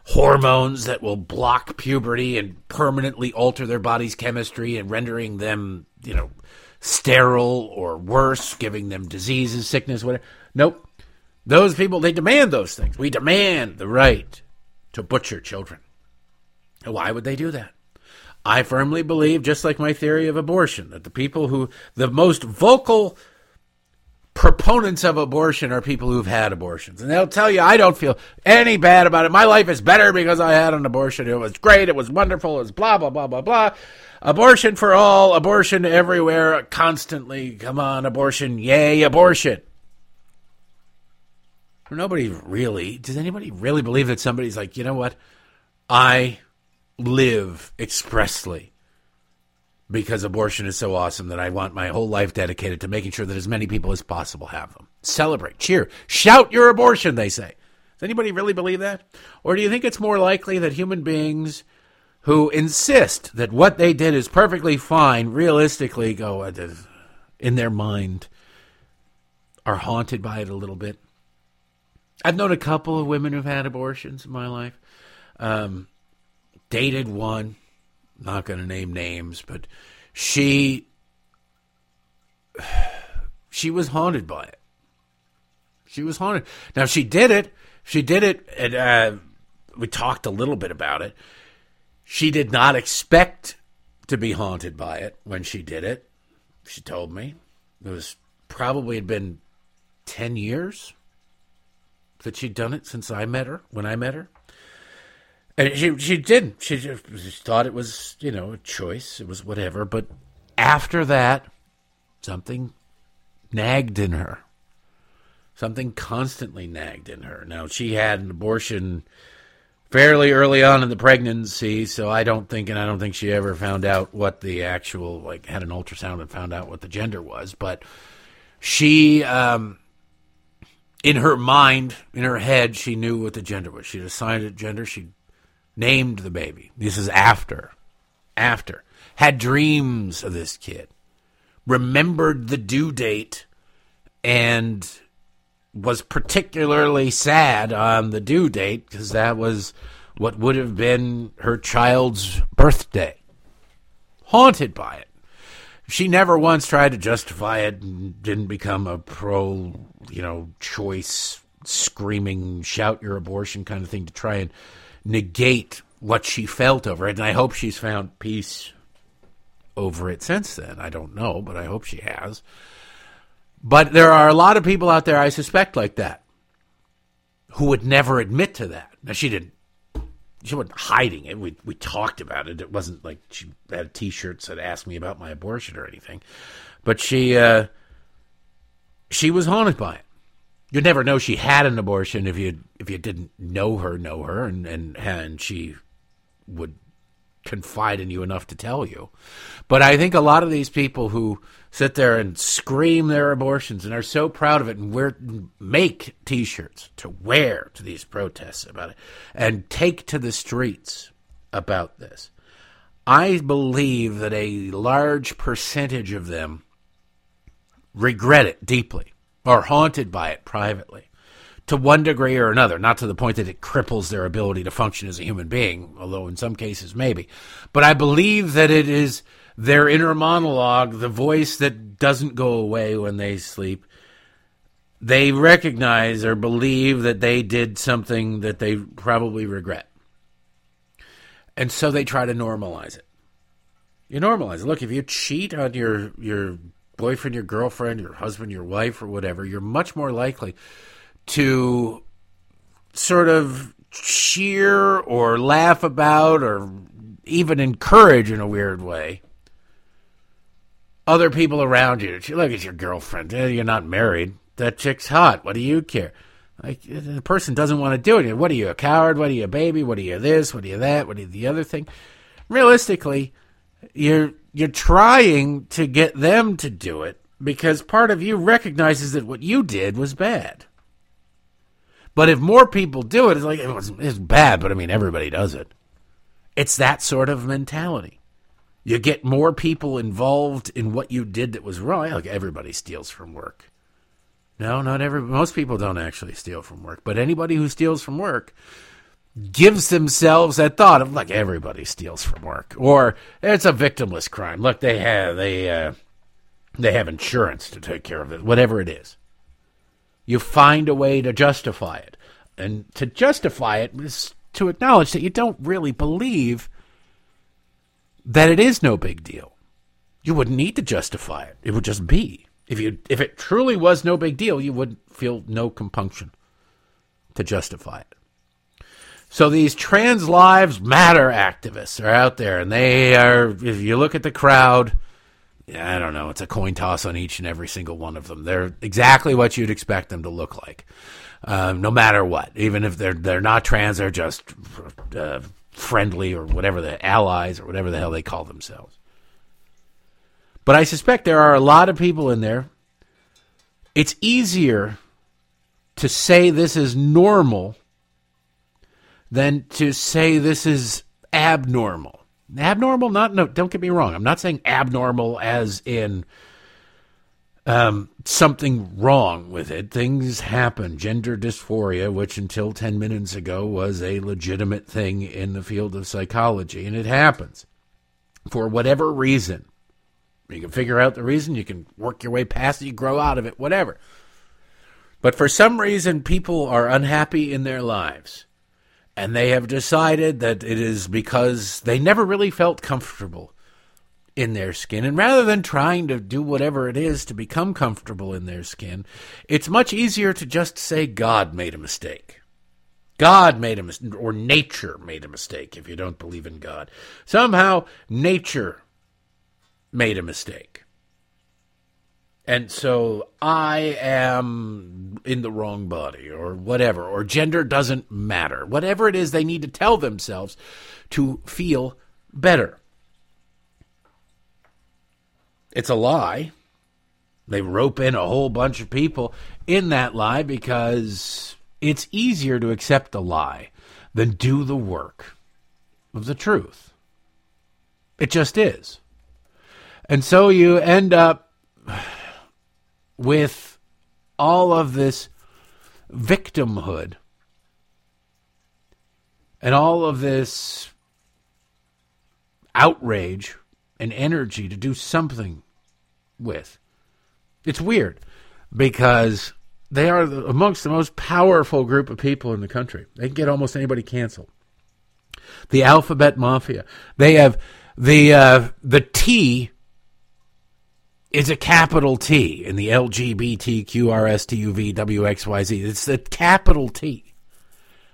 hormones that will block puberty and permanently alter their body's chemistry and rendering them, you know, sterile or worse, giving them diseases, sickness, whatever. Nope. Those people, they demand those things. We demand the right to butcher children. Why would they do that? I firmly believe, just like my theory of abortion, that the people who, the most vocal proponents of abortion are people who've had abortions. And they'll tell you, I don't feel any bad about it. My life is better because I had an abortion. It was great. It was wonderful. It was blah, blah, blah, blah, blah. Abortion for all, abortion everywhere, constantly. Come on, abortion, yay, abortion. Nobody really, does anybody really believe that somebody's like, you know what? I live expressly because abortion is so awesome that I want my whole life dedicated to making sure that as many people as possible have them. Celebrate, cheer, shout your abortion, they say. Does anybody really believe that? Or do you think it's more likely that human beings who insist that what they did is perfectly fine, realistically go in their mind, are haunted by it a little bit. I've known a couple of women who've had abortions in my life. Um, dated one, not going to name names, but she [SIGHS] she was haunted by it. She was haunted. Now she did it. She did it, and uh, we talked a little bit about it. She did not expect to be haunted by it when she did it. She told me it was probably had been ten years that she'd done it since I met her. When I met her, and she she did. She just thought it was you know a choice. It was whatever. But after that, something nagged in her. Something constantly nagged in her. Now, she had an abortion fairly early on in the pregnancy, so I don't think, and I don't think she ever found out what the actual, like, had an ultrasound and found out what the gender was. But she, um, in her mind, in her head, she knew what the gender was. She assigned it gender. She named the baby. This is after. After. Had dreams of this kid. Remembered the due date and was particularly sad on the due date because that was what would have been her child's birthday. Haunted by it. She never once tried to justify it and didn't become a pro, you know, choice, screaming, shout your abortion kind of thing to try and negate what she felt over it. And I hope she's found peace over it since then. I don't know, but I hope she has. But there are a lot of people out there, I suspect, like that, who would never admit to that. Now, she didn't. She wasn't hiding it. We we talked about it. It wasn't like she had T-shirts that asked me about my abortion or anything. But she uh, she was haunted by it. You'd never know she had an abortion if you if you didn't know her, know her, and and and she would confide in you enough to tell you. But I think a lot of these people who sit there and scream their abortions and are so proud of it and wear make t-shirts to wear to these protests about it and take to the streets about this. I believe that a large percentage of them regret it deeply or haunted by it privately to one degree or another, not to the point that it cripples their ability to function as a human being, although in some cases maybe. But I believe that it is their inner monologue, the voice that doesn't go away when they sleep. They recognize or believe that they did something that they probably regret. And so they try to normalize it. You normalize it. Look, if you cheat on your, your boyfriend, your girlfriend, your husband, your wife, or whatever, you're much more likely to sort of cheer or laugh about or even encourage in a weird way other people around you. Look at your girlfriend. Eh, you're not married. That chick's hot. What do you care? Like eh, the person doesn't want to do it. What are you, a coward? What are you, a baby? What are you, this? What are you, that? What are you, the other thing? Realistically, you're you're trying to get them to do it because part of you recognizes that what you did was bad. But if more people do it, it's like it was, it's bad, but I mean everybody does it. It's that sort of mentality. You get more people involved in what you did that was wrong. Like everybody steals from work. No, not every. Most people don't actually steal from work, but anybody who steals from work gives themselves that thought of like everybody steals from work, or it's a victimless crime. Look, they have they uh, they have insurance to take care of it, whatever it is. You find a way to justify it. And to justify it is to acknowledge that you don't really believe that it is no big deal. You wouldn't need to justify it. It would just be. If you if it truly was no big deal, you would feel no compunction to justify it. So these trans lives matter activists are out there and they are if you look at the crowd, I don't know. It's a coin toss on each and every single one of them. They're exactly what you'd expect them to look like, um, no matter what. Even if they're they're not trans, they're just uh, friendly or whatever the allies or whatever the hell they call themselves. But I suspect there are a lot of people in there. It's easier to say this is normal than to say this is abnormal. Abnormal, not no. Don't get me wrong. I'm not saying abnormal as in um, something wrong with it. Things happen. Gender dysphoria, which until 10 minutes ago was a legitimate thing in the field of psychology, and it happens for whatever reason. You can figure out the reason, you can work your way past it, you grow out of it, whatever. But for some reason, people are unhappy in their lives. And they have decided that it is because they never really felt comfortable in their skin. And rather than trying to do whatever it is to become comfortable in their skin, it's much easier to just say God made a mistake. God made a mistake, or nature made a mistake if you don't believe in God. Somehow, nature made a mistake. And so I am in the wrong body, or whatever, or gender doesn't matter. Whatever it is they need to tell themselves to feel better. It's a lie. They rope in a whole bunch of people in that lie because it's easier to accept the lie than do the work of the truth. It just is. And so you end up with all of this victimhood and all of this outrage and energy to do something with. It's weird because they are amongst the most powerful group of people in the country. They can get almost anybody canceled. The alphabet mafia. They have the uh, the T is a capital T in the LGBTQRSTUVWXYZ. It's the capital T.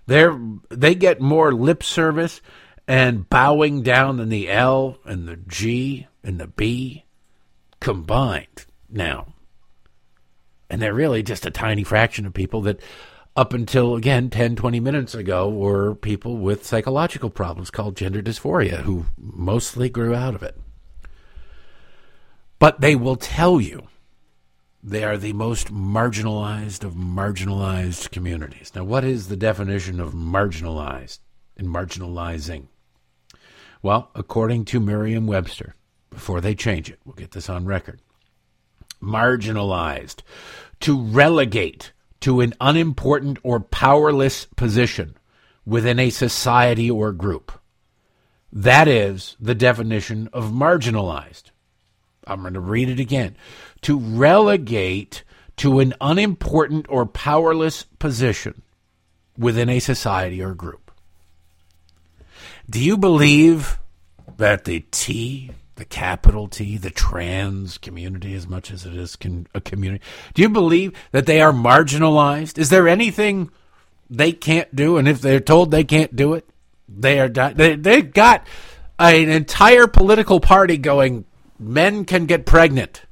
They're, they get more lip service and bowing down than the L and the G and the B combined now. And they're really just a tiny fraction of people that, up until again 10, 20 minutes ago, were people with psychological problems called gender dysphoria who mostly grew out of it. But they will tell you they are the most marginalized of marginalized communities. Now, what is the definition of marginalized and marginalizing? Well, according to Merriam Webster, before they change it, we'll get this on record. Marginalized, to relegate to an unimportant or powerless position within a society or group. That is the definition of marginalized. I'm going to read it again. To relegate to an unimportant or powerless position within a society or group. Do you believe that the T, the capital T, the trans community, as much as it is a community, do you believe that they are marginalized? Is there anything they can't do? And if they're told they can't do it, they are they they've got an entire political party going men can get pregnant.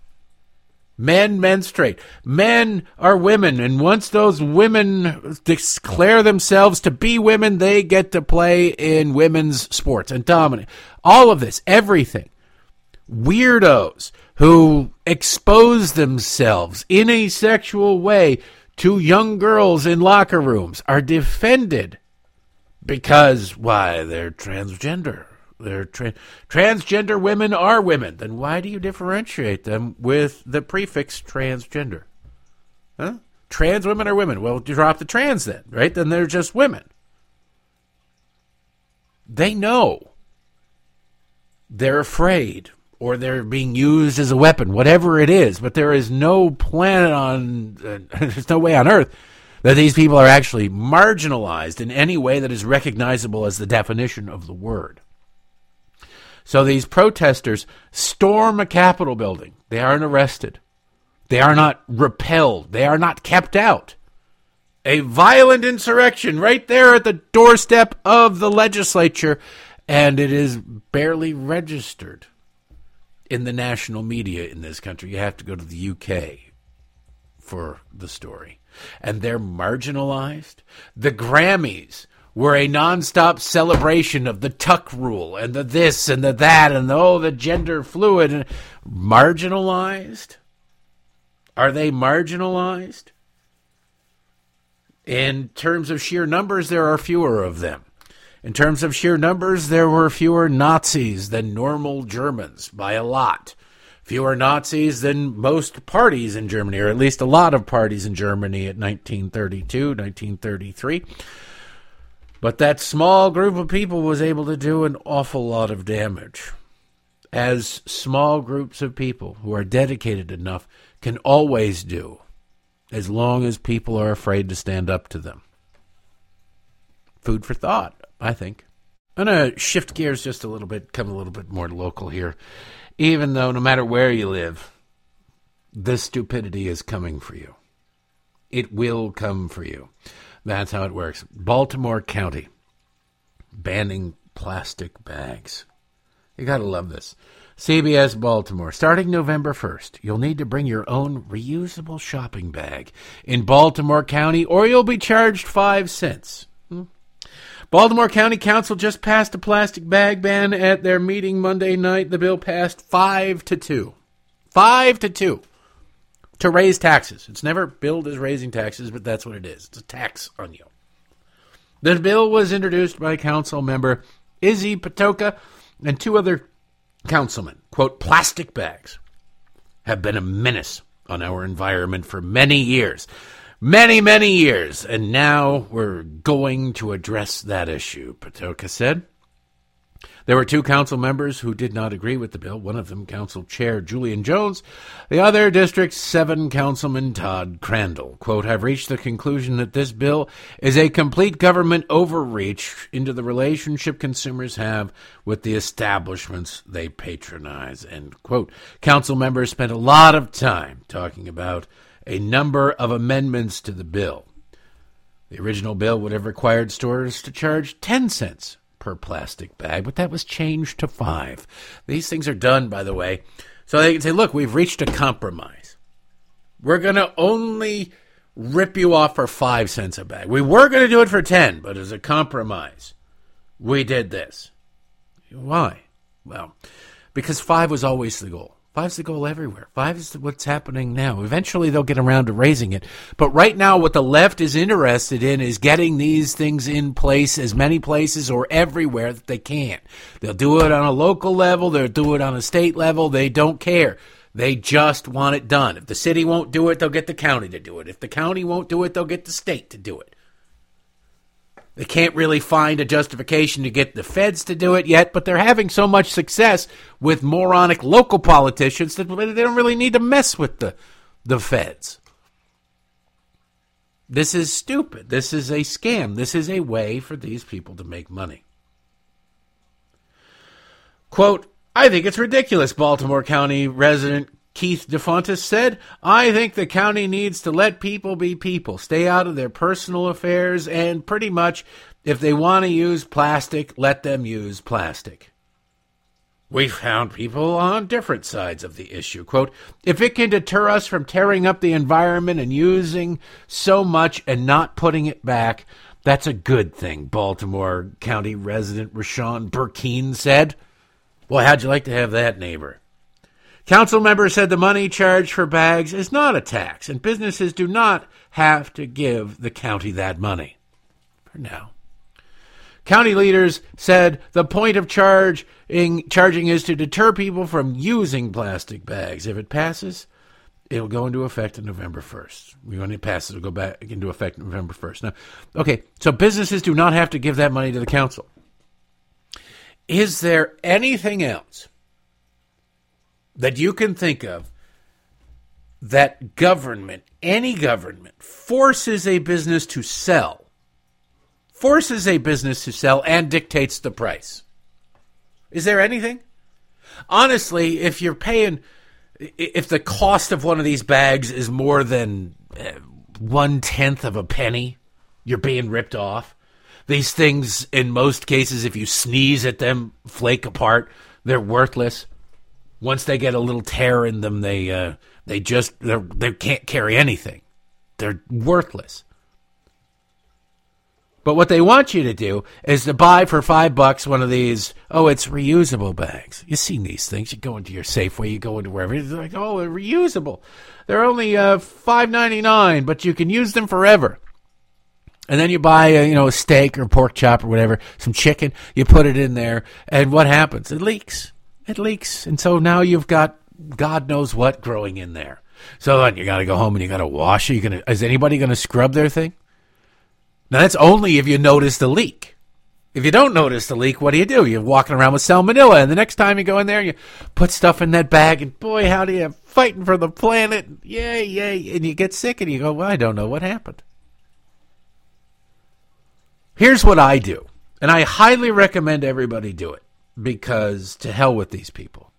Men menstruate. Men are women. And once those women declare themselves to be women, they get to play in women's sports and dominate. All of this, everything. Weirdos who expose themselves in a sexual way to young girls in locker rooms are defended because, why, they're transgender they're tra- transgender women are women. Then why do you differentiate them with the prefix transgender? Huh? Trans women are women. Well, drop the trans then, right? Then they're just women. They know. They're afraid or they're being used as a weapon, whatever it is. But there is no planet on, uh, [LAUGHS] there's no way on earth that these people are actually marginalized in any way that is recognizable as the definition of the word. So these protesters storm a Capitol building. They aren't arrested. They are not repelled. They are not kept out. A violent insurrection right there at the doorstep of the legislature, and it is barely registered in the national media in this country. You have to go to the UK for the story. And they're marginalized. The Grammys were a nonstop celebration of the tuck rule and the this and the that and the, oh the gender fluid and marginalized? Are they marginalized? In terms of sheer numbers there are fewer of them. In terms of sheer numbers there were fewer nazis than normal germans by a lot. Fewer nazis than most parties in germany or at least a lot of parties in germany at 1932 1933 but that small group of people was able to do an awful lot of damage. as small groups of people who are dedicated enough can always do, as long as people are afraid to stand up to them. Food for thought, I think. I'm going to shift gears just a little bit, come a little bit more local here. Even though no matter where you live, this stupidity is coming for you. It will come for you. That's how it works. Baltimore County banning plastic bags. You got to love this. CBS Baltimore. Starting November 1st, you'll need to bring your own reusable shopping bag in Baltimore County or you'll be charged 5 cents. Hmm. Baltimore County Council just passed a plastic bag ban at their meeting Monday night. The bill passed 5 to 2. 5 to 2 to raise taxes. It's never billed as raising taxes, but that's what it is. It's a tax on you. The bill was introduced by Council Member Izzy Patoka and two other councilmen. Quote, plastic bags have been a menace on our environment for many years. Many, many years. And now we're going to address that issue, Patoka said. There were two council members who did not agree with the bill. One of them, Council Chair Julian Jones. The other, District 7 Councilman Todd Crandell. Quote, have reached the conclusion that this bill is a complete government overreach into the relationship consumers have with the establishments they patronize. End quote. Council members spent a lot of time talking about a number of amendments to the bill. The original bill would have required stores to charge 10 cents per plastic bag, but that was changed to five. These things are done, by the way, so they can say, look, we've reached a compromise. We're going to only rip you off for five cents a bag. We were going to do it for 10, but as a compromise, we did this. Why? Well, because five was always the goal. Five's the goal everywhere. Five is what's happening now. Eventually, they'll get around to raising it. But right now, what the left is interested in is getting these things in place as many places or everywhere that they can. They'll do it on a local level. They'll do it on a state level. They don't care. They just want it done. If the city won't do it, they'll get the county to do it. If the county won't do it, they'll get the state to do it. They can't really find a justification to get the feds to do it yet, but they're having so much success with moronic local politicians that they don't really need to mess with the, the feds. This is stupid. This is a scam. This is a way for these people to make money. Quote, I think it's ridiculous, Baltimore County resident Keith DeFontis said, I think the county needs to let people be people, stay out of their personal affairs, and pretty much, if they want to use plastic, let them use plastic. We found people on different sides of the issue. Quote, if it can deter us from tearing up the environment and using so much and not putting it back, that's a good thing, Baltimore County resident Rashawn Burkeen said. Well, how'd you like to have that neighbor? Council members said the money charged for bags is not a tax, and businesses do not have to give the county that money. For now. County leaders said the point of charging, charging is to deter people from using plastic bags. If it passes, it'll go into effect on November 1st. When it passes, it'll go back into effect November 1st. Now, okay, so businesses do not have to give that money to the council. Is there anything else that you can think of that government, any government, forces a business to sell, forces a business to sell and dictates the price. Is there anything? Honestly, if you're paying, if the cost of one of these bags is more than uh, one tenth of a penny, you're being ripped off. These things, in most cases, if you sneeze at them, flake apart. They're worthless. Once they get a little tear in them, they uh, they just they can't carry anything. They're worthless. But what they want you to do is to buy for five bucks one of these. Oh, it's reusable bags. You've seen these things. You go into your Safeway, you go into wherever. It's like, oh, they're reusable. They're only uh, five ninety nine, but you can use them forever. And then you buy, a, you know, a steak or pork chop or whatever, some chicken. You put it in there, and what happens? It leaks it leaks. And so now you've got God knows what growing in there. So then you got to go home and you got to wash it. Is anybody going to scrub their thing? Now that's only if you notice the leak. If you don't notice the leak, what do you do? You're walking around with salmonella, and the next time you go in there, you put stuff in that bag, and boy, how do you fighting for the planet? Yay, yay! And you get sick, and you go, "Well, I don't know what happened." Here's what I do, and I highly recommend everybody do it because to hell with these people.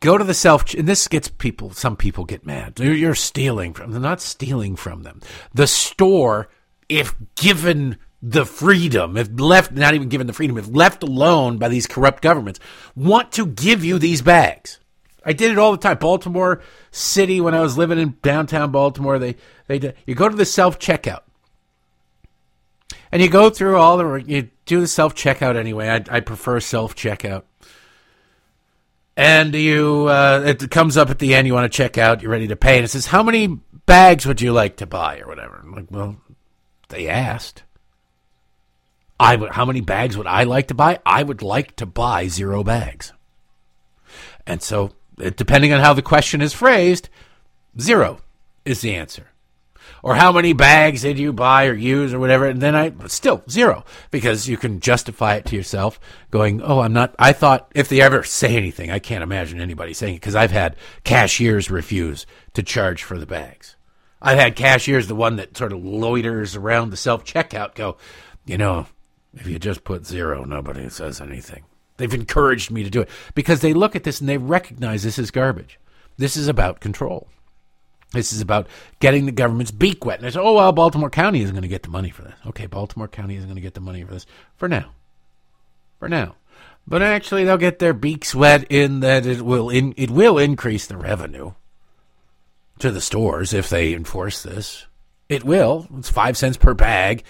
Go to the self, and this gets people. Some people get mad. You're stealing from. They're not stealing from them. The store, if given the freedom, if left, not even given the freedom, if left alone by these corrupt governments, want to give you these bags. I did it all the time. Baltimore City, when I was living in downtown Baltimore, they, they did, you go to the self checkout. And you go through all the, you do the self checkout anyway. I, I prefer self checkout. And you, uh, it comes up at the end, you want to check out, you're ready to pay, and it says, How many bags would you like to buy, or whatever? I'm like, Well, they asked. I would, how many bags would I like to buy? I would like to buy zero bags. And so, depending on how the question is phrased, zero is the answer. Or how many bags did you buy or use or whatever? And then I still zero because you can justify it to yourself going, Oh, I'm not, I thought if they ever say anything, I can't imagine anybody saying it because I've had cashiers refuse to charge for the bags. I've had cashiers, the one that sort of loiters around the self checkout, go, you know, if you just put zero, nobody says anything. They've encouraged me to do it because they look at this and they recognize this is garbage. This is about control. This is about getting the government's beak wet. And they say, oh, well, Baltimore County isn't going to get the money for this. Okay, Baltimore County isn't going to get the money for this for now. For now. But actually, they'll get their beaks wet in that it will in, it will increase the revenue to the stores if they enforce this. It will. It's five cents per bag,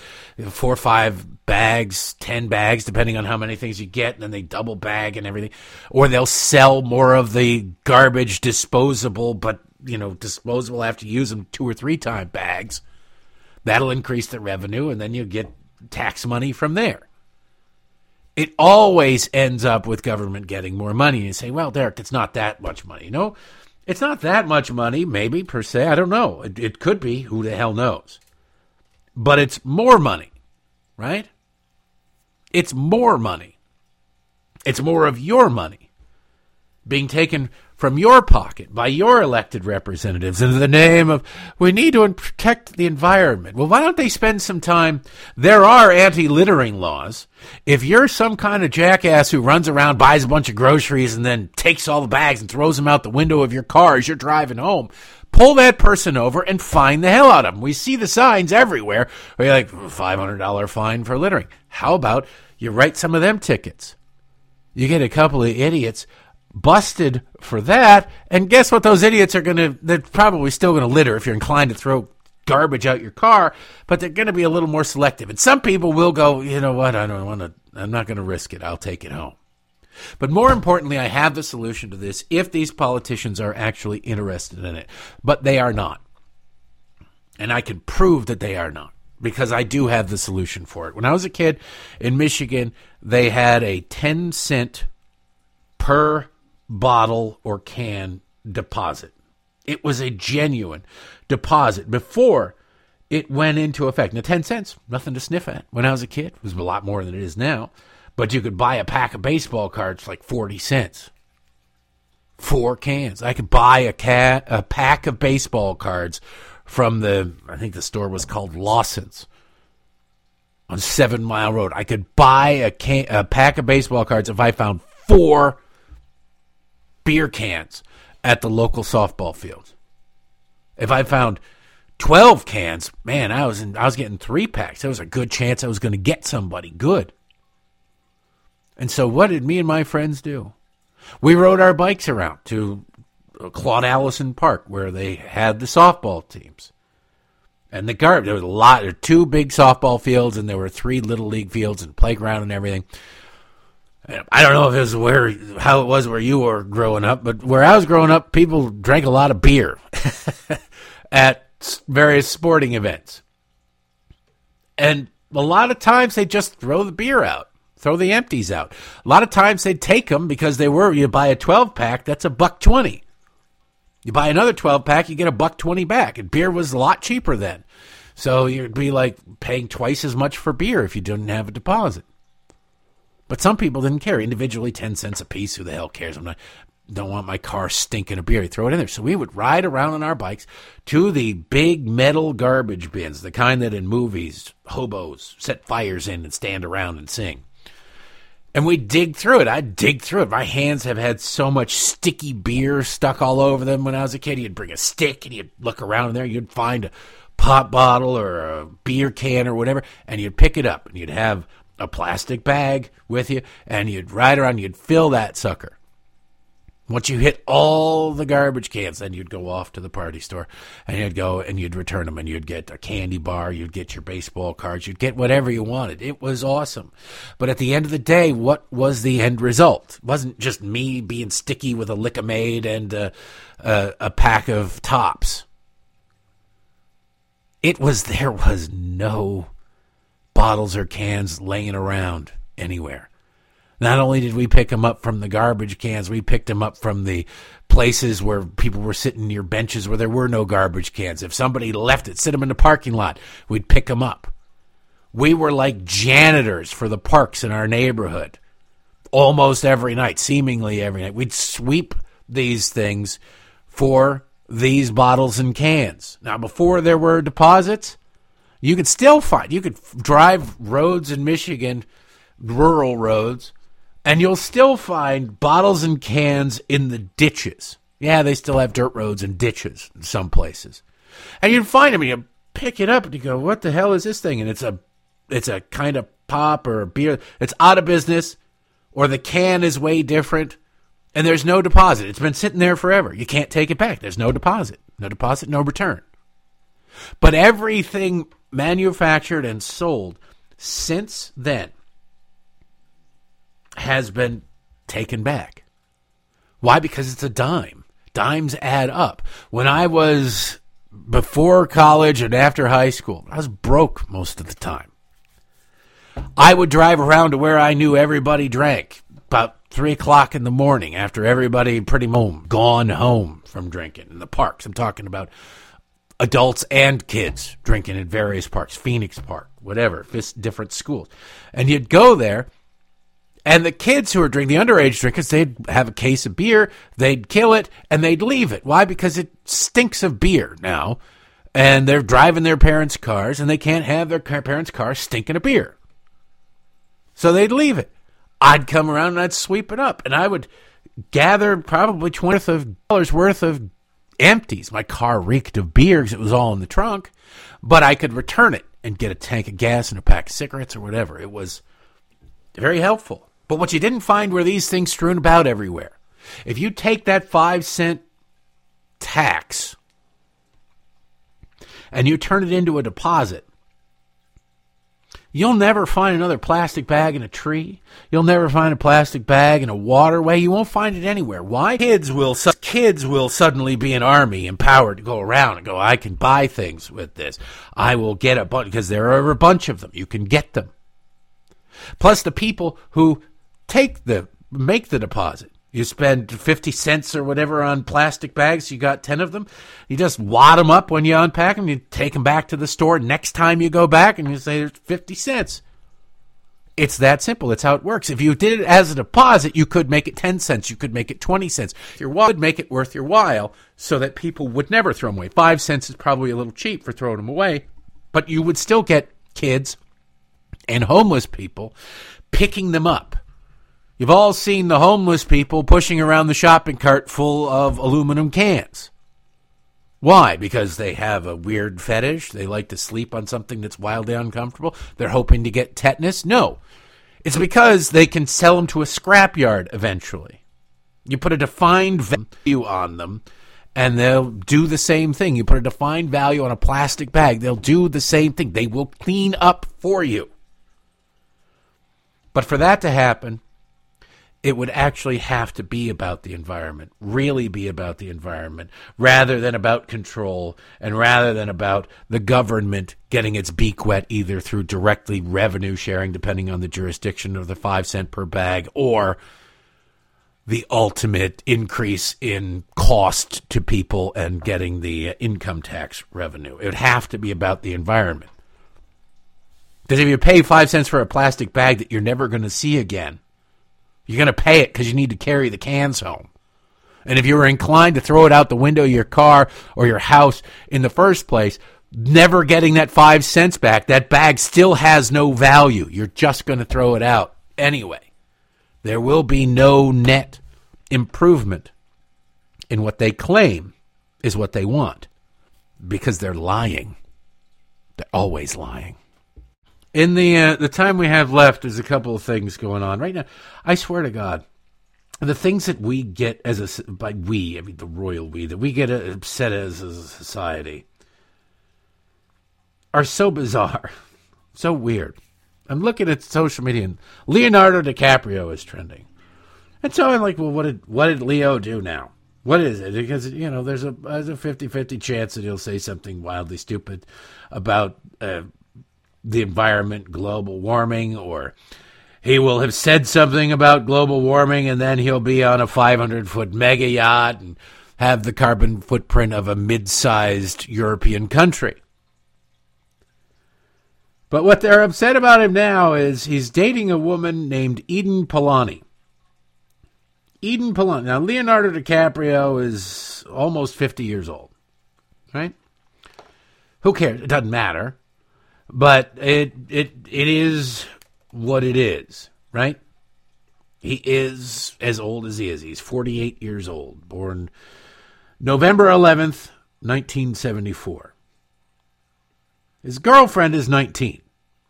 four or five bags, ten bags, depending on how many things you get, and then they double bag and everything. Or they'll sell more of the garbage disposable, but you know, disposable have to use them two or three time bags. That'll increase the revenue, and then you get tax money from there. It always ends up with government getting more money. And you say, well, Derek, it's not that much money. No, it's not that much money, maybe per se. I don't know. It, it could be. Who the hell knows? But it's more money, right? It's more money. It's more of your money being taken from your pocket by your elected representatives in the name of we need to protect the environment. Well, why don't they spend some time? There are anti littering laws. If you're some kind of jackass who runs around, buys a bunch of groceries, and then takes all the bags and throws them out the window of your car as you're driving home, pull that person over and fine the hell out of them. We see the signs everywhere where you're like, hmm, $500 fine for littering. How about you write some of them tickets? You get a couple of idiots busted for that. And guess what? Those idiots are going to, they're probably still going to litter if you're inclined to throw garbage out your car, but they're going to be a little more selective. And some people will go, you know what? I don't want to, I'm not going to risk it. I'll take it home. But more importantly, I have the solution to this if these politicians are actually interested in it. But they are not. And I can prove that they are not because I do have the solution for it. When I was a kid in Michigan, they had a 10 cent per bottle or can deposit. It was a genuine deposit before it went into effect. Now, 10 cents, nothing to sniff at. When I was a kid, it was a lot more than it is now. But you could buy a pack of baseball cards for like 40 cents. Four cans. I could buy a, ca- a pack of baseball cards from the, I think the store was called Lawson's on Seven Mile Road. I could buy a, can- a pack of baseball cards if I found four beer cans at the local softball field. If I found 12 cans, man, I was in, I was getting three packs. There was a good chance I was going to get somebody good. And so what did me and my friends do? We rode our bikes around to uh, Claude Allison Park where they had the softball teams. And the guard, there was a lot, there were two big softball fields and there were three little league fields and playground and everything. I don't know if it was where how it was where you were growing up, but where I was growing up, people drank a lot of beer [LAUGHS] at various sporting events, and a lot of times they just throw the beer out, throw the empties out. A lot of times they'd take them because they were. You buy a twelve pack, that's a buck twenty. You buy another twelve pack, you get a buck twenty back, and beer was a lot cheaper then. So you'd be like paying twice as much for beer if you didn't have a deposit. But some people didn't care. Individually, 10 cents a piece. Who the hell cares? I'm not, don't want my car stinking of beer. You throw it in there. So we would ride around on our bikes to the big metal garbage bins, the kind that in movies hobos set fires in and stand around and sing. And we dig through it. I dig through it. My hands have had so much sticky beer stuck all over them when I was a kid. You'd bring a stick and you'd look around in there. You'd find a pop bottle or a beer can or whatever, and you'd pick it up and you'd have a plastic bag with you and you'd ride around, you'd fill that sucker. Once you hit all the garbage cans, then you'd go off to the party store and you'd go and you'd return them and you'd get a candy bar, you'd get your baseball cards, you'd get whatever you wanted. It was awesome. But at the end of the day, what was the end result? It wasn't just me being sticky with a Lik-M-Aid and a, a, a pack of Topps. It was, there was no bottles or cans laying around anywhere. Not only did we pick them up from the garbage cans, we picked them up from the places where people were sitting near benches where there were no garbage cans. If somebody left it, sit them in the parking lot, we'd pick them up. We were like janitors for the parks in our neighborhood almost every night, seemingly every night. We'd sweep these things for these bottles and cans. Now, before there were deposits, you could still find, you could drive roads in Michigan, rural roads, and you'll still find bottles and cans in the ditches. Yeah, they still have dirt roads and ditches in some places. And you'd find them and you pick it up and you go, what the hell is this thing? And it's a, it's a kind of pop or beer. It's out of business or the can is way different and there's no deposit. It's been sitting there forever. You can't take it back. There's no deposit. No deposit, no return. But everything manufactured and sold since then has been taken back. Why? Because it's a dime. Dimes add up. When I was before college and after high school, I was broke most of the time. I would drive around to where I knew everybody drank about three o'clock in the morning after everybody pretty much gone home from drinking in the parks. I'm talking about adults and kids drinking in various parks, Phoenix Park, whatever, different schools. And you'd go there, and the kids who are drinking, the underage drinkers, they'd have a case of beer, they'd kill it, and they'd leave it. Why? Because it stinks of beer now, and they're driving their parents' cars, and they can't have their parents' car stinking of beer. So they'd leave it. I'd come around and I'd sweep it up, and I would gather probably twenty of dollars worth of empties. My car reeked of beer because it was all in the trunk, but I could return it and get a tank of gas and a pack of cigarettes or whatever. It was very helpful. But what you didn't find were these things strewn about everywhere. If you take that five cent tax and you turn it into a deposit, You'll never find another plastic bag in a tree. You'll never find a plastic bag in a waterway. You won't find it anywhere. Why? Kids will kids will suddenly be an army empowered to go around and go, I can buy things with this. I will get a bunch because there are a bunch of them. You can get them. Plus the people who take the make the deposit you spend 50 cents or whatever on plastic bags. You got 10 of them. You just wad them up when you unpack them. You take them back to the store next time you go back and you say there's 50 cents. It's that simple. It's how it works. If you did it as a deposit, you could make it 10 cents. You could make it 20 cents. Your would make it worth your while so that people would never throw them away. Five cents is probably a little cheap for throwing them away, but you would still get kids and homeless people picking them up You've all seen the homeless people pushing around the shopping cart full of aluminum cans. Why? Because they have a weird fetish. They like to sleep on something that's wildly uncomfortable. They're hoping to get tetanus. No. It's because they can sell them to a scrapyard eventually. You put a defined value on them, and they'll do the same thing. You put a defined value on a plastic bag, they'll do the same thing. They will clean up for you. But for that to happen, it would actually have to be about the environment, really be about the environment, rather than about control and rather than about the government getting its beak wet either through directly revenue sharing, depending on the jurisdiction of the five cent per bag, or the ultimate increase in cost to people and getting the income tax revenue. It would have to be about the environment. Because if you pay five cents for a plastic bag that you're never going to see again, you're going to pay it because you need to carry the cans home. And if you were inclined to throw it out the window of your car or your house in the first place, never getting that five cents back, that bag still has no value. You're just going to throw it out anyway. There will be no net improvement in what they claim is what they want because they're lying. They're always lying. In the uh, the time we have left, there's a couple of things going on right now. I swear to God, the things that we get as a by we, I mean the royal we that we get upset as a society are so bizarre, [LAUGHS] so weird. I'm looking at social media and Leonardo DiCaprio is trending. And so I'm like, well, what did what did Leo do now? What is it? Because you know, there's a there's a 50-50 chance that he'll say something wildly stupid about uh, the environment, global warming, or he will have said something about global warming, and then he'll be on a 500 foot mega yacht and have the carbon footprint of a mid sized European country. But what they're upset about him now is he's dating a woman named Eden Polani. Eden Polani. Now, Leonardo DiCaprio is almost 50 years old, right? Who cares? It doesn't matter. But it it it is what it is, right? He is as old as he is. He's 48 years old, born November 11th, 1974. His girlfriend is 19,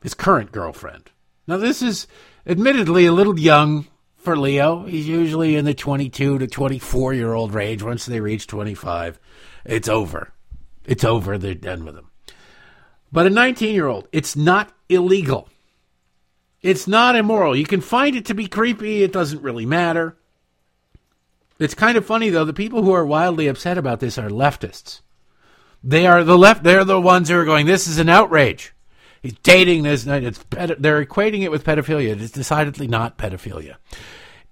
his current girlfriend. Now, this is admittedly a little young for Leo. He's usually in the 22 to 24 year old range. Once they reach 25, it's over. It's over. They're done with him. But a 19 year old, it's not illegal. It's not immoral. You can find it to be creepy. It doesn't really matter. It's kind of funny though. The people who are wildly upset about this are leftists. They are the left. They're the ones who are going. This is an outrage. He's dating this. It's they're equating it with pedophilia. It's decidedly not pedophilia.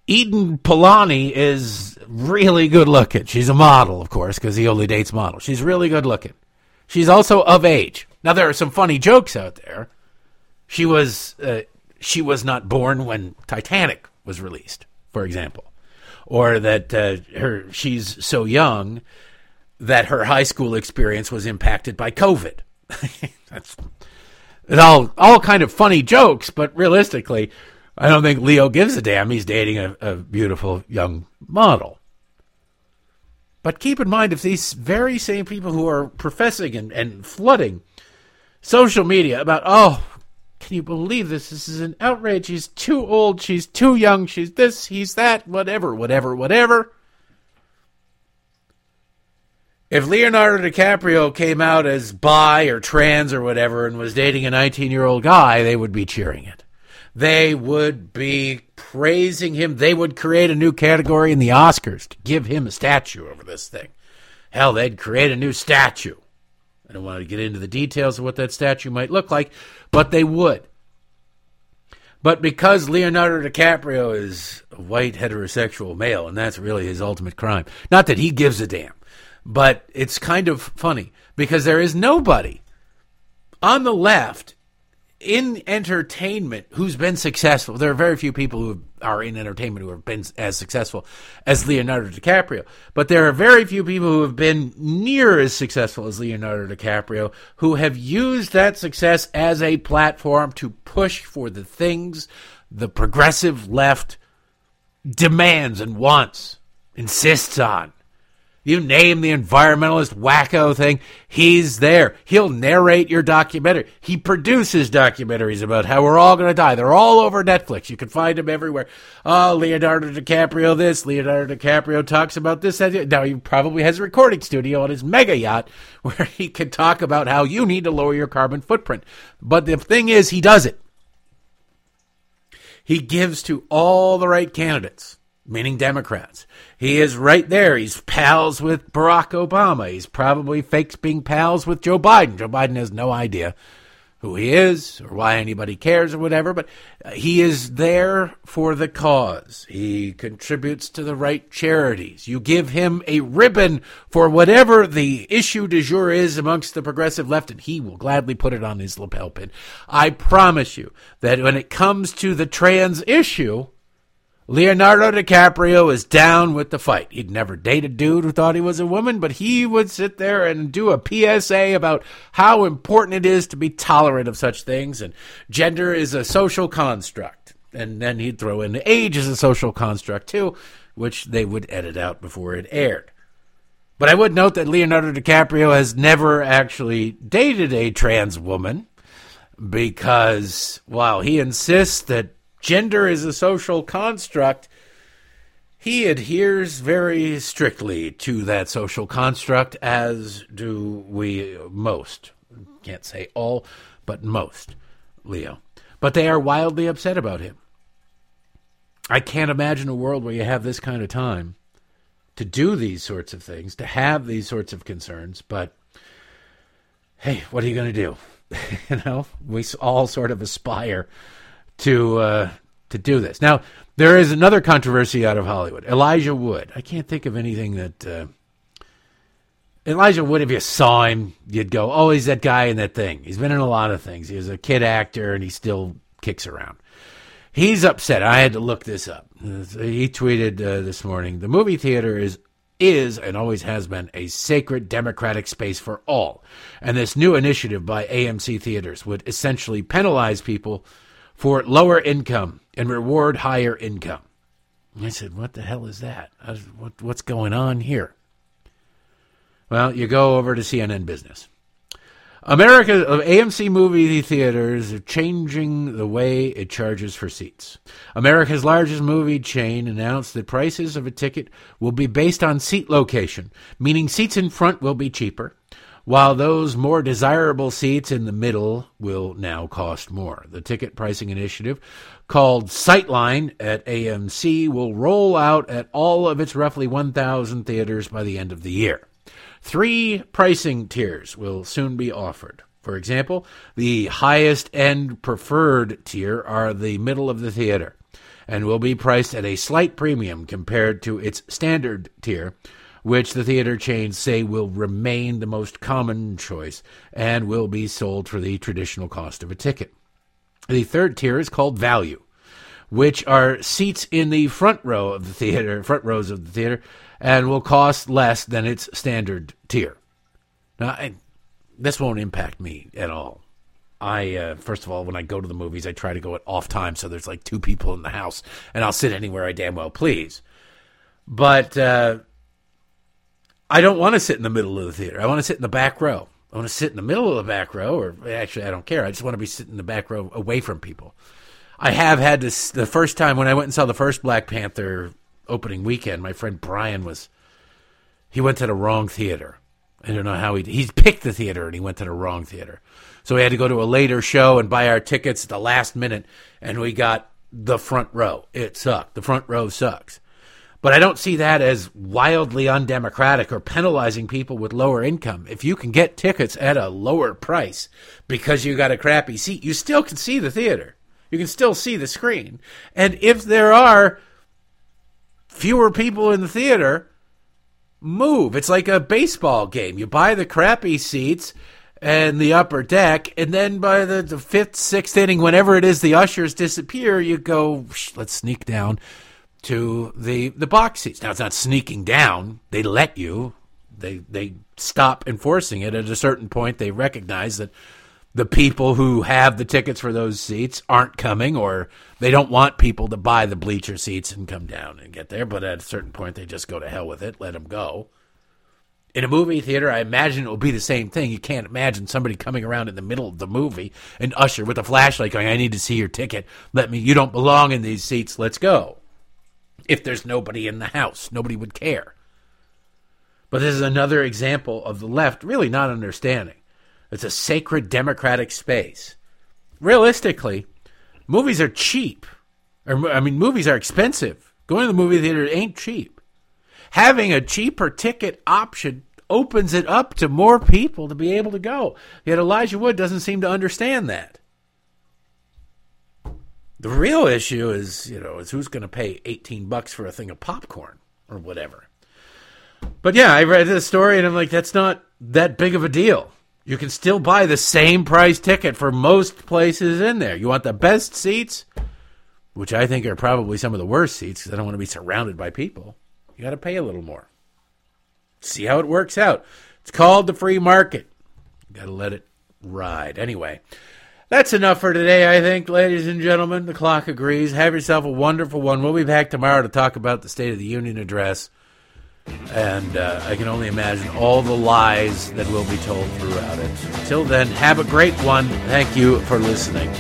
Eden Polani is really good looking. She's a model, of course, because he only dates models. She's really good looking. She's also of age. Now there are some funny jokes out there. She was uh, she was not born when Titanic was released, for example, or that uh, her she's so young that her high school experience was impacted by COVID. [LAUGHS] That's all all kind of funny jokes, but realistically, I don't think Leo gives a damn. He's dating a, a beautiful young model. But keep in mind, if these very same people who are professing and, and flooding social media about, oh, can you believe this? This is an outrage. She's too old. She's too young. She's this. He's that. Whatever, whatever, whatever. If Leonardo DiCaprio came out as bi or trans or whatever and was dating a 19 year old guy, they would be cheering it. They would be praising him. They would create a new category in the Oscars to give him a statue over this thing. Hell, they'd create a new statue. I don't want to get into the details of what that statue might look like, but they would. But because Leonardo DiCaprio is a white heterosexual male, and that's really his ultimate crime, not that he gives a damn, but it's kind of funny because there is nobody on the left in entertainment who's been successful. There are very few people who are in entertainment who have been as successful as Leonardo DiCaprio, but there are very few people who have been near as successful as Leonardo DiCaprio who have used that success as a platform to push for the things the progressive left demands and wants, insists on. You name the environmentalist wacko thing, he's there. He'll narrate your documentary. He produces documentaries about how we're all going to die. They're all over Netflix. You can find them everywhere. Oh, Leonardo DiCaprio this, Leonardo DiCaprio talks about this. Now, he probably has a recording studio on his mega yacht [LAUGHS] where he can talk about how you need to lower your carbon footprint. But the thing is, he does it. He gives to all the right candidates meaning Democrats. He is right there. He's pals with Barack Obama. He's probably fakes being pals with Joe Biden. Joe Biden has no idea who he is or why anybody cares or whatever, but he is there for the cause. He contributes to the right charities. You give him a ribbon for whatever the issue du jour is amongst the progressive left, and he will gladly put it on his lapel pin. I promise you that when it comes to the trans issue, Leonardo DiCaprio is down with the fight. He'd never date a dude who thought he was a woman, but he would sit there and do a PSA about how important it is to be tolerant of such things, and gender is a social construct. And then he'd throw in age is a social construct too, which they would edit out before it aired. But I would note that Leonardo DiCaprio has never actually dated a trans woman because while he insists that gender is a social construct, he adheres very strictly to that social construct, as do we most. Can't say all, but most, Leo. But they are wildly upset about him. I can't imagine a world where you have this kind of time to do these sorts of things, to have these sorts of concerns, but hey, what are you going to do? [LAUGHS] you know, we all sort of aspire to uh, to do this. Now, there is another controversy out of Hollywood. Elijah Wood. I can't think of anything that uh, Elijah Wood. If you saw him, you'd go, "Oh, he's that guy in that thing." He's been in a lot of things. He's a kid actor, and he still kicks around. He's upset. I had to look this up. He tweeted uh, this morning: "The movie theater is is and always has been a sacred democratic space for all. And this new initiative by AMC Theaters would essentially penalize people for lower income and reward higher income. I said, What the hell is that? what, what's going on here? Well, you go over to CNN Business. America, uh, of AMC movie theaters are changing the way it charges for seats. America's largest movie chain announced that prices of a ticket will be based on seat location, meaning seats in front will be cheaper, while those more desirable seats in the middle will now cost more. The ticket pricing initiative, called Sightline at AMC, will roll out at all of its roughly 1,000 theaters by the end of the year. Three pricing tiers will soon be offered. For example, the highest end preferred tier are the middle of the theater and will be priced at a slight premium compared to its standard tier, which the theater chains say will remain the most common choice and will be sold for the traditional cost of a ticket. The third tier is called value, which are seats in the front row of the theater, front rows of the theater, and will cost less than its standard tier. Now, I, this won't impact me at all. I uh, first of all, when I go to the movies, I try to go at off time, so there's like two people in the house, and I'll sit anywhere I damn well please. But uh, I don't want to sit in the middle of the theater. I want to sit in the back row. I want to sit in the middle of the back row, or actually, I don't care. I just want to be sitting in the back row away from people. I have had this the first time when I went and saw the first Black Panther opening weekend. My friend Brian was he went to the wrong theater. I don't know how he he picked the theater and he went to the wrong theater. So we had to go to a later show and buy our tickets at the last minute, and we got the front row. It sucked. The front row sucks. But I don't see that as wildly undemocratic or penalizing people with lower income. If you can get tickets at a lower price because you got a crappy seat, you still can see the theater. You can still see the screen. And if there are fewer people in the theater, move. It's like a baseball game. You buy the crappy seats and the upper deck, and then by the, the fifth, sixth inning, whenever it is the ushers disappear, you go, let's sneak down to the the box seats. Now it's not sneaking down; they let you. They they stop enforcing it at a certain point. They recognize that the people who have the tickets for those seats aren't coming, or they don't want people to buy the bleacher seats and come down and get there. But at a certain point, they just go to hell with it. Let them go. In a movie theater, I imagine it will be the same thing. You can't imagine somebody coming around in the middle of the movie and usher with a flashlight going, "I need to see your ticket. Let me. You don't belong in these seats. Let's go." If there's nobody in the house. Nobody would care. But this is another example of the left really not understanding. It's a sacred democratic space. Realistically, movies are cheap. Or, I mean, movies are expensive. Going to the movie theater ain't cheap. Having a cheaper ticket option opens it up to more people to be able to go. Yet Elijah Wood doesn't seem to understand that. The real issue is, you know, is who's going to pay 18 bucks for a thing of popcorn or whatever. But yeah, I read the story and I'm like, that's not that big of a deal. You can still buy the same price ticket for most places in there. You want the best seats, which I think are probably some of the worst seats because I don't want to be surrounded by people. You got to pay a little more. See how it works out. It's called the free market. You got to let it ride. Anyway, that's enough for today, I think, ladies and gentlemen. The clock agrees. Have yourself a wonderful one. We'll be back tomorrow to talk about the State of the Union address. And uh, I can only imagine all the lies that will be told throughout it. Until then, have a great one. Thank you for listening.